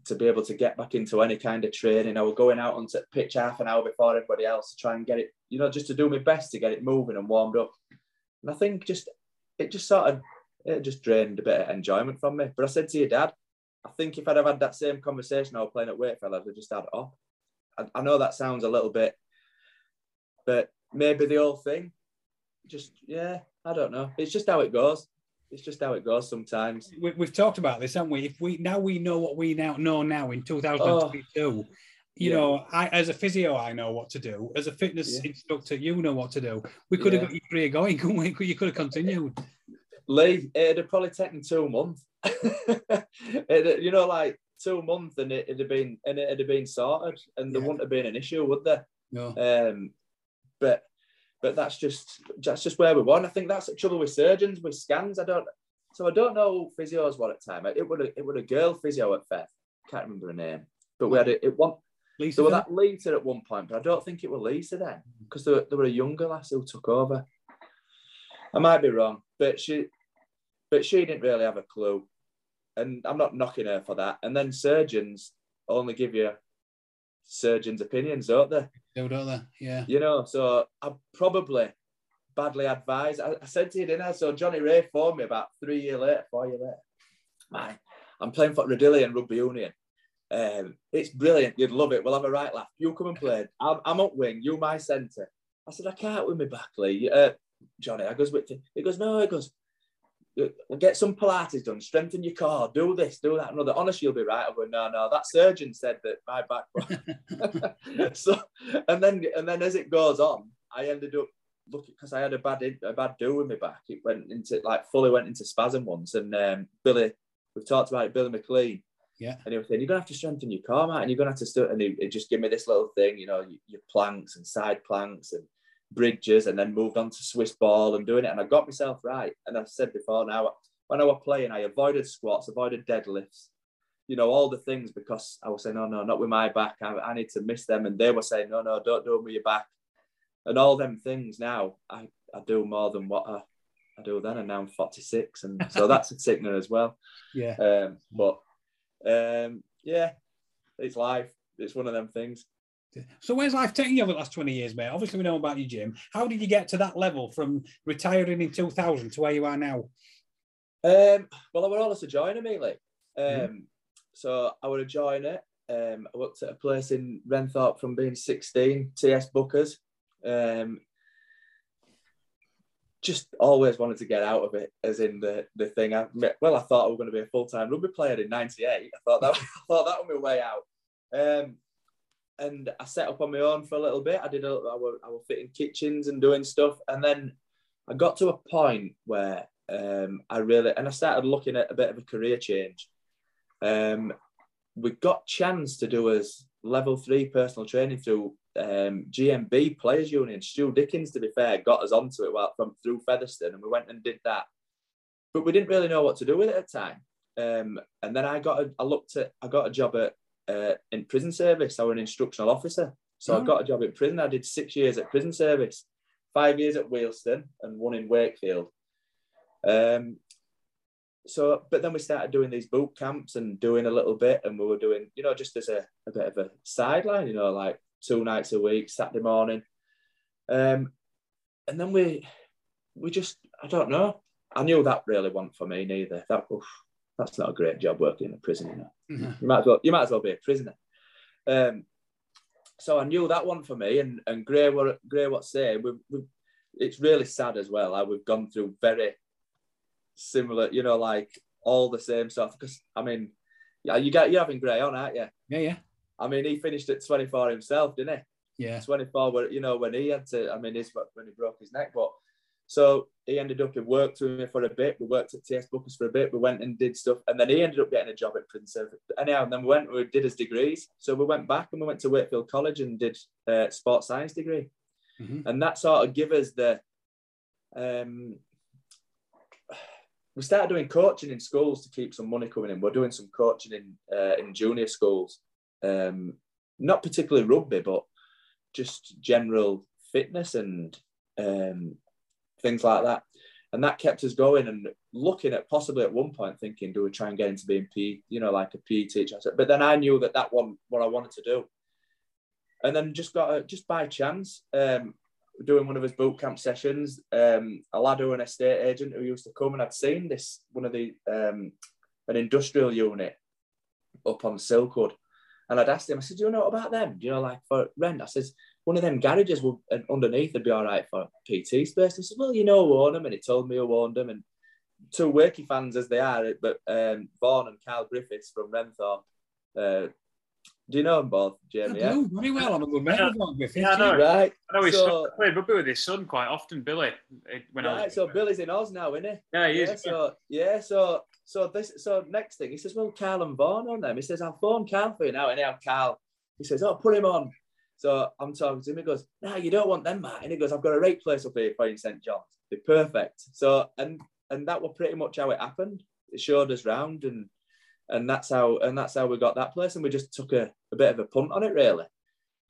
to be able to get back into any kind of training. I was going out onto pitch half an hour before everybody else to try and get it, you know, just to do my best to get it moving and warmed up. And I think just it just sort of it just drained a bit of enjoyment from me. But I said to your dad, I think if I'd have had that same conversation I was playing at Wakefield, I'd have just had it off. I, I know that sounds a little bit but maybe the whole thing, just yeah, I don't know. It's just how it goes. It's just how it goes sometimes. We, we've talked about this, haven't we? If we now we know what we now know now in 2022. You Yeah. know, I as a physio, I know what to do. As a fitness Yeah. instructor, you know what to do. We could have Yeah. got your career going, couldn't we? You could have continued. Lee, it'd have probably taken two months. It'd- you know, like two months, and it, would have been and it'd have been sorted, and there wouldn't have been an issue, would there? No. Um, but but that's just that's just where we want. I think that's the trouble with surgeons with scans. I don't. So I don't know who physios were at the time. It would it would a girl physio at Fev. Can't remember her name. But we had it. It one. Lisa, There Phil? that Lisa at one point, but I don't think it was Lisa then because there, there were a younger lass who took over. I might be wrong, but she, but she didn't really have a clue, and I'm not knocking her for that. And then surgeons only give you surgeons' opinions, don't they? do, don't they? Yeah. You know, so I probably badly advised. I, I said to you, didn't I? So Johnny Wray phoned me about three years later, four years later. Man, I'm playing for Redillion Rugby Union. Um, it's brilliant. You'd love it. We'll have a right laugh. You come and play. I'm, I'm up wing. You my centre. I said, I can't win me back, Lee. Uh, Johnny, I goes with. He goes, no, he goes, "We'll get some Pilates done, strengthen your core, do this, do that, another. Honestly, you'll be right. I go, no, no, that surgeon said that my back. so, and then, and then as it goes on, I ended up looking because I had a bad, a bad do with my back. It went into like fully went into spasm once, and um, Billy, we've talked about it, Billy McLean. Yeah. And he was saying, you're gonna have to strengthen your core, mate, and you're gonna have to start. And he, he just give me this little thing, you know, your, your planks and side planks and bridges, and then moved on to Swiss ball and doing it. And I got myself right. And I've said before now, when I was playing, I avoided squats, avoided deadlifts, you know, all the things because I was saying, no, no, not with my back. I, I need to miss them. And they were saying, no, no, don't do it with your back. And all them things now, I, I do more than what I, I do then. And now I'm 46. And so that's a sickener as well. Yeah. Um, but um, yeah, it's life. It's one of them things. So where's life taking you over the last 20 years, mate? Obviously, we know about you, Jim. How did you get to that level from retiring in 2000 to where you are now? Um, well, I were always a joiner, mainly. Um, Mhm. So I would a joiner. Um, I worked at a place in Wrenthorpe from being 16, TS Bookers. Um, just always wanted to get out of it, as in the the thing. I, well, I thought I was going to be a full time rugby player in '98. I thought that I thought that was my way out. Um, and I set up on my own for a little bit. I did. A, I was, I was fitting kitchens and doing stuff, and then I got to a point where um, I really and I started looking at a bit of a career change. Um, we got chance to do as level three personal training through um, GMB Players Union. Stu Dickens, to be fair, got us onto it well, from through Featherstone, and we went and did that. But we didn't really know what to do with it at the time. Um, and then I got a, I looked at I got a job at uh, in prison service. I was an instructional officer, so Oh. I got a job in prison. I did six years at prison service, five years at Wealstun, and one in Wakefield. Um, so, but then we started doing these boot camps and doing a little bit, and we were doing, you know, just as a, a bit of a sideline, you know, like two nights a week, Saturday morning. Um, and then we, we just, I don't know. I knew that really wasn't for me neither. That, oof, that's not a great job working in a prison, you know. Mhm. You might as well, you might as well be a prisoner. Um, so I knew that one for me, and and Gray what Gray what say we we it's really sad as well. How we've gone through very similar, you know, like all the same stuff. Because I mean, yeah, you got you're having Gray on, aren't you? Yeah, yeah, I mean, he finished at 24 himself, didn't he? yeah. 24, where you know when he had to. I mean, this when he broke his neck, but so he ended up in work with me for a bit. We worked at TS Bookers for a bit. We went and did stuff, and then he ended up getting a job at Prince service. Anyhow, and then we went, we did his degrees. So we went back and we went to Wakefield College and did uh, sports science degree, Mhm. and that sort of give us the. Um, we started doing coaching in schools to keep some money coming in. We're doing some coaching in uh, in junior schools, um, not particularly rugby, but just general fitness and um, things like that. And that kept us going and looking at possibly at one point thinking, do we try and get into being P, you know, like a PE teacher? But then I knew that that one what I wanted to do. And then just got a, just by chance, um, doing one of his boot camp sessions, um, a lad who an estate agent who used to come and I'd seen this one of the um, an industrial unit up on Silkwood. And I'd asked him, I said, Do you know what about them? Do you know, like for rent? I says, one of them garages will underneath would be all right for PT space. He said, well, you know who owned them, and he told me who owned them, and two Wakey fans as they are, but um, Vaughan and Carl Griffiths from Wrenthorpe. Uh, do you know them both, Jamie? I do, very well. I'm a good mate of Vaughan Griffiths. Yeah, I know. Right. I know he's So- played rugby with his son quite often, Billy. eh, When I was, so Billy's in Oz now, isn't he? yeah, he yeah, is. so yeah, so so this so next thing he says, well, Carl and Vaughan on them. He says, I'll phone Carl for you now, and now Carl. He says, oh, put him on. So I'm talking to him. He goes, no, you don't want them, Matt. And he goes, I've got a rate place up here for you in St John's. They're perfect. So and and that was pretty much how it happened. It showed us round, and and that's how and that's how we got that place. And we just took a, a bit of a punt on it, really.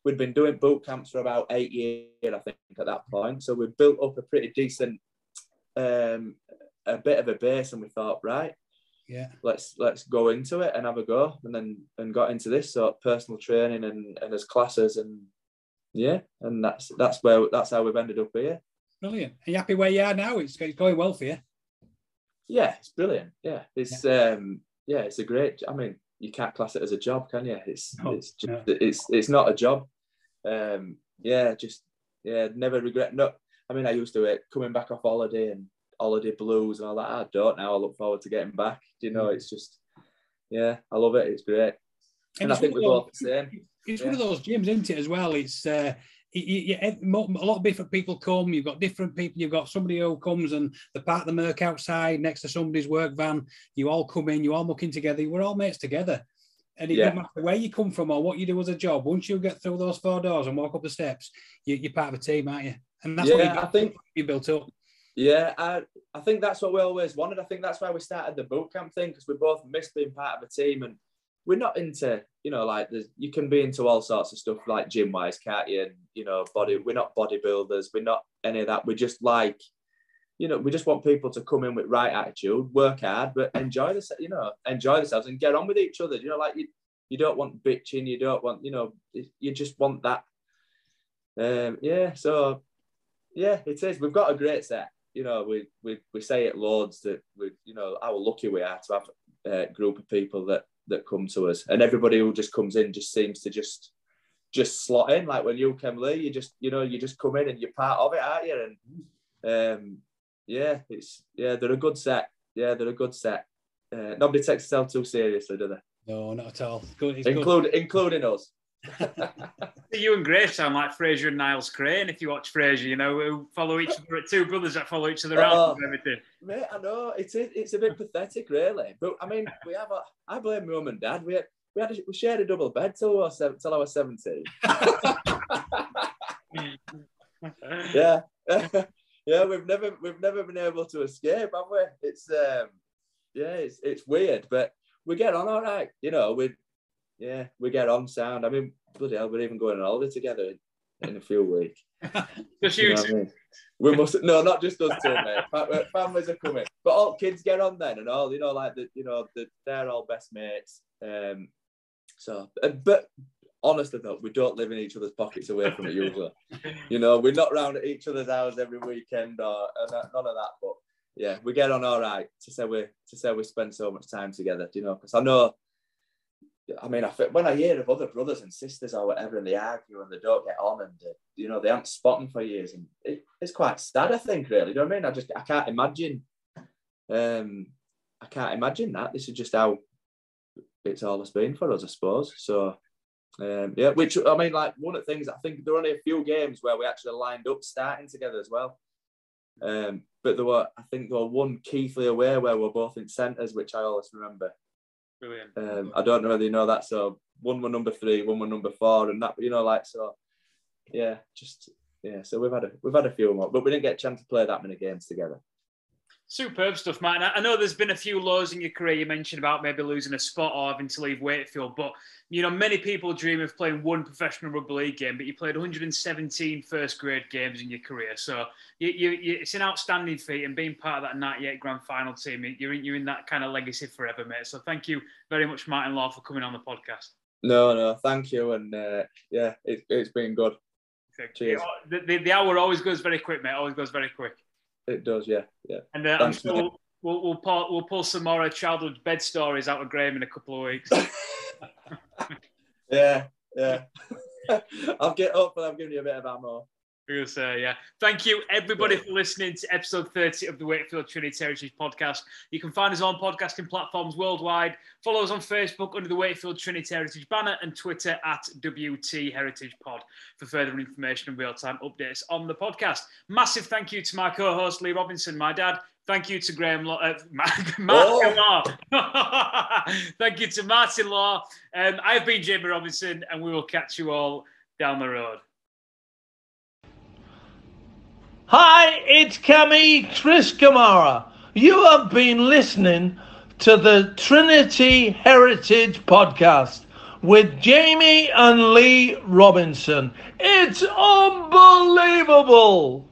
We'd been doing boot camps for about eight years, I think, at that point. So we built up a pretty decent um, a bit of a base, and we thought, right, Yeah. let's let's go into it and have a go, and then and got into this sort of personal training and and as classes, and yeah, and that's that's where that's how we've ended up here. Brilliant. Are you happy where you are now? It's, it's going well for you. Yeah, it's brilliant. Yeah, it's um yeah, it's a great. I mean, you can't class it as a job, can you? It's No, it's just, no. it's it's not a job. Um, yeah, just yeah, never regret. No, I mean, I used to it coming back off holiday and holiday blues and all that. I don't now. I look forward to getting back. Do you know? Mm. It's just yeah, I love it. It's great, and, I it's think we're of both the same. It's one of those gyms, isn't it, as well? It's uh, you, you, you- a lot of different people come. You've got different people. You've got somebody who comes and they park the Merc outside next to somebody's work van. You all come in. You all mucking together. We're all mates together. And it Yeah. doesn't matter where you come from or what you do as a job. Once you get through those four doors and walk up the steps, you, you're part of a team, aren't you? And that's what Yeah, you, I think you built up. Yeah, I, I think that's what we always wanted. I think that's why we started the boot camp thing because we both missed being part of a team and we're not into, you know, like there's, you can be into all sorts of stuff like gym wise, can't you? And, you know, body, we're not bodybuilders, we're not any of that. We just like, you know, we just want people to come in with right attitude, work hard, but enjoy this, you know, enjoy themselves and get on with each other. You know, like you, you don't want bitching, you don't want, you know, you just want that. Um, yeah, so yeah, it is. We've got a great set you know, we, we, we say it loads that we, you know, how lucky we are to have a group of people that that come to us, and everybody who just comes in just seems to just just slot in. Like when you come, Lee, you just you know you just come in and you're part of it, aren't you? And um, yeah, it's yeah, they're a good set. Yeah, they're a good set. Uh, nobody takes themselves too seriously, do they? No, not at all. Good. It's. Include, including us. You and Grace sound like Frasier and Niles Crane if you watch Frasier, you know, who follow each other, two brothers that follow each other around Oh. and everything. Mate, I know it's it's a bit pathetic, really. But I mean, we have a. I blame mum and dad. We we had a, we shared a double bed till I was seven, till I was seventeen. yeah, yeah. We've never we've never been able to escape, have we? It's um, yeah, it's it's weird, but we get on all right. You know, we yeah, we get on sound. I mean, bloody hell, we're even going on holiday together in, in a few weeks. Just You you know I mean? We must no, not just us two, mate. Families are coming, but all kids get on then and all. You know, like the you know the, they're all best mates. Um, so, uh, but honestly though, we don't live in each other's pockets away from it usually. you know, we're not round at each other's house every weekend or uh, none of that. But yeah, we get on all right. To say we to say we spend so much time together. Do you know? Because I know. I mean, when I hear of other brothers and sisters or whatever, and they argue and they don't get on, and uh, you know they aren't spotting for years, and it, it's quite sad. I think, really. Do you know what I mean? I just I can't imagine. Um, I can't imagine that. This is just how it's always been for us, I suppose. So, um, yeah. Which I mean, like one of the things I think there were only a few games where we actually lined up starting together as well. Um, but there were, I think, there were one Keighley away where we're both in centres, which I always remember. Brilliant. Um, I don't know whether you know that. So one were number three, one were number four, and that you know, like so. Yeah, just yeah. So we've had a we've had a few more, but we didn't get a chance to play that many games together. Superb stuff, Matt. I know there's been a few lows in your career. You mentioned about maybe losing a spot or having to leave Wakefield, but you know many people dream of playing one professional rugby league game, but you played 117 first grade games in your career. So you, you, you, it's an outstanding feat, and being part of that 98 grand final team, you're in, you're in that kind of legacy forever, mate. So thank you very much, Martin Law, for coming on the podcast. No, no, thank you, and uh, yeah, it, it's been good. Cheers. The, the, the hour always goes very quick, mate. Always goes very quick. It does, yeah, yeah. And uh, I'm sure we'll, we'll, we'll, pull, we'll pull some more childhood bed stories out of Graham in a couple of weeks. Yeah, yeah. I'll get up, but I'm giving you a bit of ammo. I'm going to say, yeah. Thank you, everybody, for listening to episode 30 of the Wakefield Trinity Heritage podcast. You can find us on podcasting platforms worldwide. Follow us on Facebook under the Wakefield Trinity Heritage banner and Twitter at WT Heritage Pod for further information and real time updates on the podcast. Massive thank you to my co host, Lee Robinson, my dad. Thank you to Graham Law, uh, oh. Law. thank you to Martin Law. Um, I've been Jamie Robinson, and we will catch you all down the road. Hi, it's Kammy Chris Kamara. You have been listening to the Trinity Heritage Podcast with Jamie and Lee Robinson. It's unbelievable.